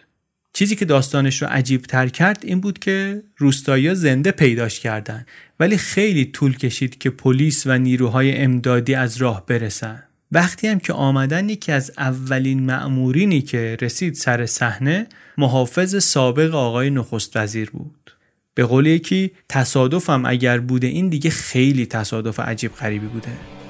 چیزی که داستانش رو عجیب تر کرد این بود که روستایی زنده پیداش کردن. ولی خیلی طول کشید که پلیس و نیروهای امدادی از راه برسن. وقتی هم که آمدن یکی از اولین مأمورینی که رسید سر صحنه محافظ سابق آقای نخست وزیر بود. به قول یکی تصادفم اگر بوده این دیگه خیلی تصادف عجیب غریبی بوده.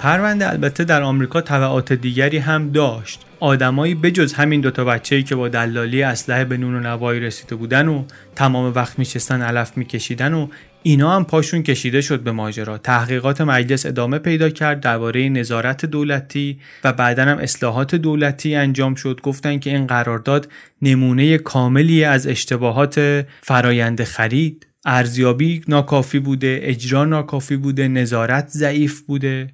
پرونده البته در آمریکا تبعات دیگری هم داشت. آدمایی بجز همین دوتا بچه‌ای که با دلالی اسلحه به نون و نوایی رسیده بودن و تمام وقت میشستن علف میکشیدن و اینا هم پاشون کشیده شد به ماجرا. تحقیقات مجلس ادامه پیدا کرد درباره نظارت دولتی و بعدا هم اصلاحات دولتی انجام شد. گفتن که این قرارداد نمونه کاملی از اشتباهات فرایند خرید. ارزیابی ناکافی بوده اجرا ناکافی بوده نظارت ضعیف بوده.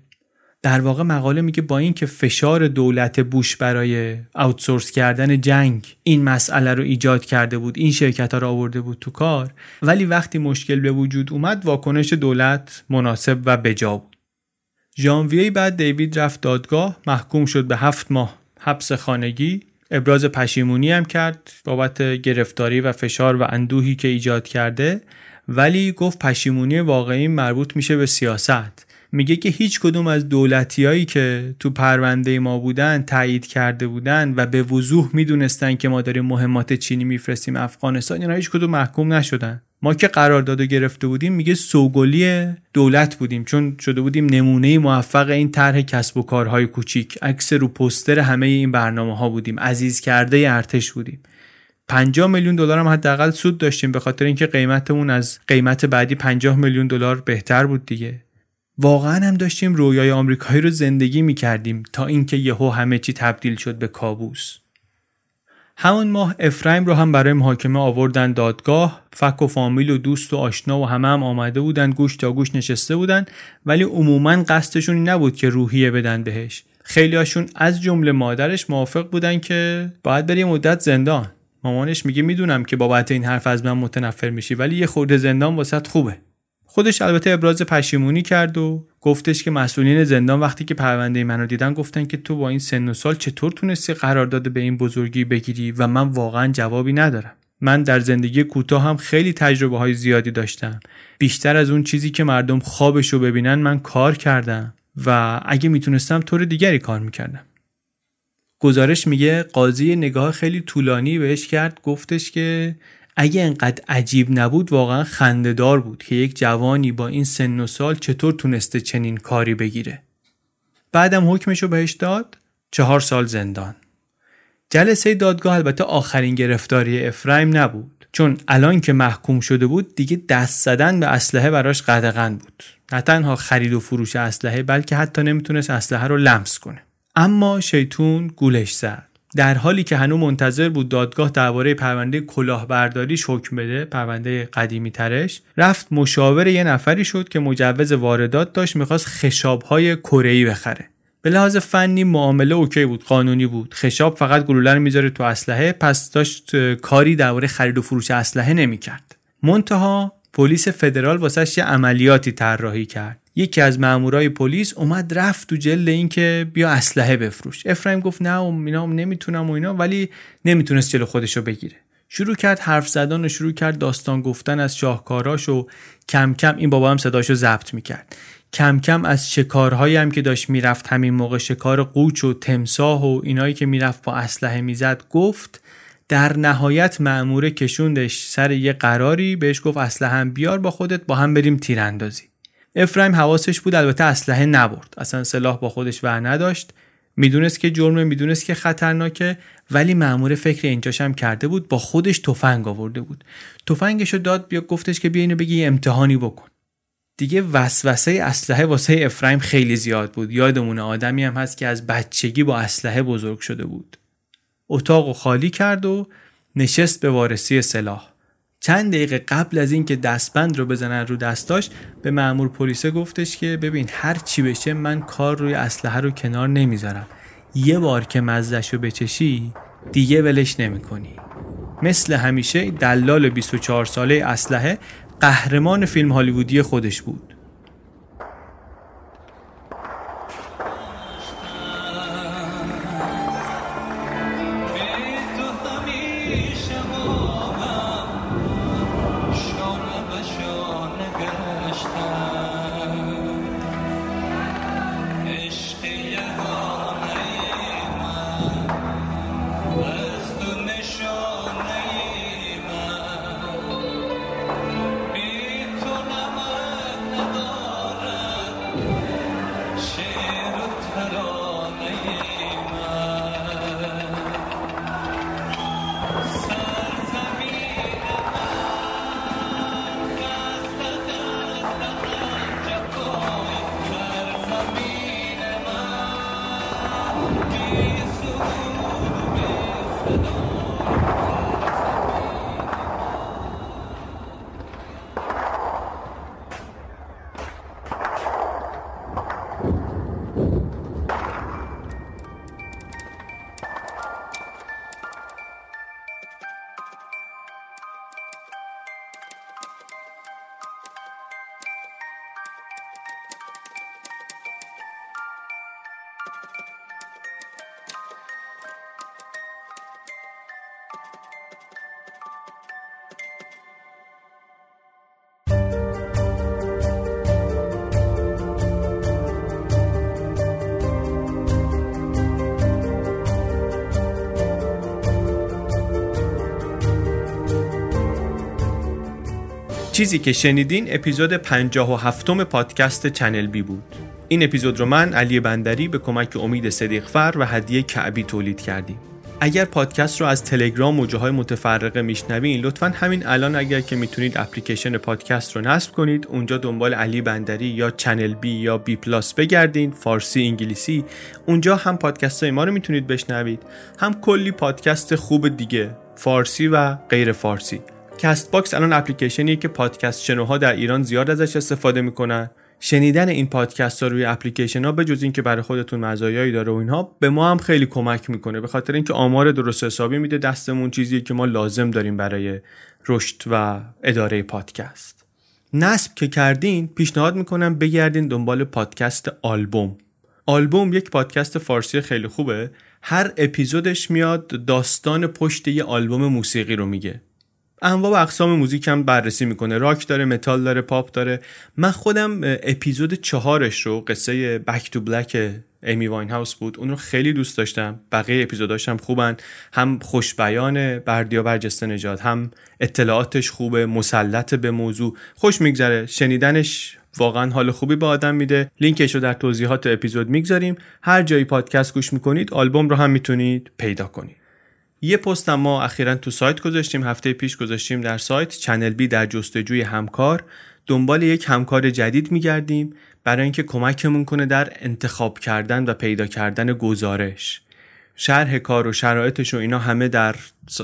در واقع مقاله میگه با اینکه فشار دولت بوش برای اوتسورس کردن جنگ این مسئله رو ایجاد کرده بود این شرکت ها رو آورده بود تو کار ولی وقتی مشکل به وجود اومد واکنش دولت مناسب و بجا بود. ژانویه بعد دیوید رفت دادگاه محکوم شد به هفت ماه حبس خانگی. ابراز پشیمونی هم کرد بابت گرفتاری و فشار و اندوهی که ایجاد کرده ولی گفت پشیمونی واقعی مربوط میشه به سیاست. میگه که هیچ کدوم از دولتیایی که تو پرونده ما بودن تایید کرده بودن و به وضوح می‌دونستن که ما داریم مهمات چینی میفرستیم افغانستان اینا هیچ کدوم محکوم نشدن. ما که قرارداد گرفته بودیم میگه سوگلی دولت بودیم چون شده بودیم نمونه موفق این طرح کسب و کارهای کوچیک. عکس رو پوستر همه این برنامه ها بودیم عزیز کرده ارتش بودیم. 50 میلیون دلار هم حداقل سود داشتیم به خاطر اینکه قیمتمون از قیمت بعدی 50 میلیون دلار بهتر بود دیگه. واقعا هم داشتیم رویای آمریکایی رو زندگی می کردیم تا اینکه یهو همه چی تبدیل شد به کابوس. همون ماه افرایم رو هم برای محاکمه آوردن دادگاه فک و فامیل و دوست و آشنا و همه هم آمده بودن گوش تا گوش نشسته بودن ولی عموما قصدشون نبود که روحیه بدن بهش. خیلی هاشون از جمله مادرش موافق بودن که باید بری مدت زندان. مامانش میگه می‌دونم که بابت این حرف از من متنفر میشی ولی یه خورده زندان واسط خوبه. خودش البته ابراز پشیمونی کرد و گفتش که مسئولین زندان وقتی که پرونده منو دیدن گفتن که تو با این سن و سال چطور تونستی قرارداد به این بزرگی بگیری و من واقعا جوابی ندارم. من در زندگی کوتاه هم خیلی تجربه های زیادی داشتم. بیشتر از اون چیزی که مردم خوابش رو ببینن من کار کردم و اگه می‌تونستم طور دیگری کار می‌کردم. گزارش میگه قاضی نگاه خیلی طولانی بهش کرد گفتش که اگه انقدر عجیب نبود واقعا خندهدار بود که یک جوانی با این سن و سال چطور تونسته چنین کاری بگیره. بعدم حکمش رو بهش داد چهار سال زندان. جلسه دادگاه البته آخرین گرفتاری افرایم نبود. چون الان که محکوم شده بود دیگه دست زدن به اسلحه براش قدغن بود. نه تنها خرید و فروش اسلحه بلکه حتی نمی‌تونست اسلحه رو لمس کنه. اما شیطون گولش زد. در حالی که هنوز منتظر بود دادگاه درباره پرونده کلاهبرداریش حکم بده پرونده قدیمی ترش رفت مشاور یه نفری شد که مجوز واردات داشت می‌خواست خشابهای کره بخره. به لحاظ فنی معامله اوکی بود قانونی بود. خشاب فقط گلوله رو می‌ذاره تو اسلحه پس داشت کاری درباره خرید و فروش اسلحه نمی‌کرد. منتها پلیس فدرال واسش یه عملیاتی طراحی کرد. یکی از مامورای پلیس اومد رفت تو جل این که بیا اسلحه بفروش. افرایم گفت نه و اینا نمی‌تونم و اینا ولی نمی‌تونست جلو خودشو بگیره. شروع کرد حرف زدن و شروع کرد داستان گفتن از شاهکاراش و کم کم این بابا هم صداشو ضبط می‌کرد. کم کم از شکارهایی هم که داشت می‌رفت همین موقع شکار قوچ و تمساه و اینایی که می‌رفت با اسلحه می‌زد گفت در نهایت مأموره کشوندش سر یه قراری بهش گفت اسلحه هم بیار با خودت با هم بریم تیراندازی. افرایم حواسش بود البته اسلحه نبرد. اصلا سلاح با خودش ور نداشت. می‌دونست که جرمه می‌دونست که خطرناکه ولی مأمور فکر اینجاش هم کرده بود با خودش تفنگ آورده بود. تفنگش رو داد بیا گفتش که بیا اینو بگی امتحانی بکن. دیگه وسوسه اسلحه واسه افرایم خیلی زیاد بود. یادمونه آدمی هم هست که از بچگی با اسلحه بزرگ شده بود. اتاق خالی کرد و نشست به وارسی سلاح. چند دقیقه قبل از اینکه دستبند رو بزنن رو دستاش به مأمور پلیس گفتش که ببین هر چی بشه من کار روی اسلحه رو کنار نمی‌ذارم. یه بار که مزدش رو بچشی دیگه ولش نمی‌کنی. مثل همیشه دلال 24 ساله اسلحه قهرمان فیلم هالیوودی خودش بود. چیزی که شنیدین اپیزود 57 پادکست چنل بی بود. این اپیزود رو من علی بندری به کمک امید صدیقفر و هدیه کعبی تولید کردیم. اگر پادکست رو از تلگرام و جاهای متفرقه میشنوین لطفا همین الان اگر که می‌تونید اپلیکیشن پادکست رو نصب کنید اونجا دنبال علی بندری یا چنل بی یا بی پلاس بگردین فارسی انگلیسی اونجا هم پادکست های ما رو می‌تونید بشنوید. هم کلی پادکست خوب دیگه فارسی و غیر فارسی. Castbox الان اپلیکیشنیه که پادکست شنوها در ایران زیاد ازش استفاده می‌کنن. شنیدن این پادکست ها روی اپلیکیشن ها به جز اینکه برای خودتون مزایایی داره و اینها به ما هم خیلی کمک می‌کنه. به خاطر اینکه آمار درست حسابی میده دستمون چیزی که ما لازم داریم برای رشد و اداره پادکست. نصب که کردین پیشنهاد می‌کنم بگردین دنبال پادکست آلبوم. آلبوم یک پادکست فارسی خیلی خوبه. هر اپیزودش میاد داستان پشت یه آلبوم موسیقی رو میگه. انواع و اقسام موزیک هم بررسی می‌کنه. راک داره متال داره پاپ داره. من خودم اپیزود چهارش رو قصه Back to Black Amy Winehouse بود اون رو خیلی دوست داشتم. بقیه اپیزوداش هم خوبن. هم خوشبیان بردیا برجسته نژاد هم اطلاعاتش خوبه مسلط به موضوع. خوش میگذره. شنیدنش واقعا حال خوبی به آدم میده. لینکش رو در توضیحات اپیزود می‌گذاریم. هر جایی پادکست گوش می‌کنید آلبوم رو هم می‌تونید پیدا کنید. یه پست ما اخیرا تو سایت گذاشتیم هفته پیش گذاشتیم در سایت. چنل بی در جستجوی همکار. دنبال یک همکار جدید میگردیم برای اینکه کمکمون کنه در انتخاب کردن و پیدا کردن گزارش. شرح کار و شرایطش و اینا همه در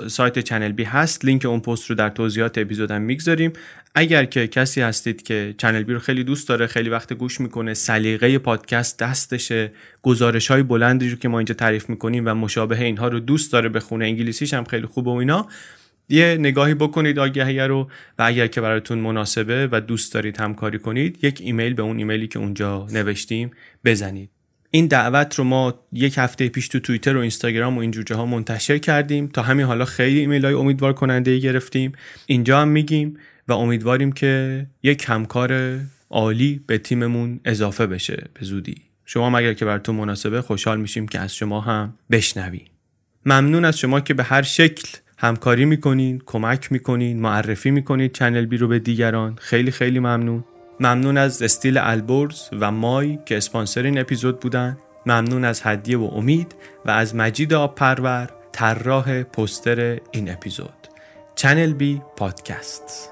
سایت چنل بی هست. لینک اون پست رو در توضیحات اپیزودم می‌گذاریم. اگر که کسی هستید که چنل بی رو خیلی دوست داره خیلی وقت گوش می‌کنه سلیقه پادکست دستشه گزارش های بلندی رو که ما اینجا تعریف می‌کنیم و مشابه اینها رو دوست داره بخونه انگلیسیش هم خیلی خوبه و اینا یه نگاهی بکنید آگهی رو و اگر که براتون مناسبه و دوست دارید همکاری کنید یک ایمیل به اون ایمیلی که اونجا نوشتیم بزنید. این دعوت رو ما یک هفته پیش تو توییتر و اینستاگرام و این جوجه منتشر کردیم. تا همین حالا خیلی ایمیل های امیدوار کننده ای گرفتیم. اینجا هم میگیم. و امیدواریم که یک همکار عالی به تیممون اضافه بشه به زودی. شما هم اگر که براتون مناسبه خوشحال میشیم که از شما هم بشنویم ممنون از شما که به هر شکل همکاری می‌کنین کمک می‌کنین معرفی می‌کنید چنل بی رو به دیگران. خیلی خیلی ممنون. ممنون از استیل البرز و مای که اسپانسر این اپیزود بودن. ممنون از هدیه و امید و از مجید آب پرور طراح پستر این اپیزود. چنل بی پادکست.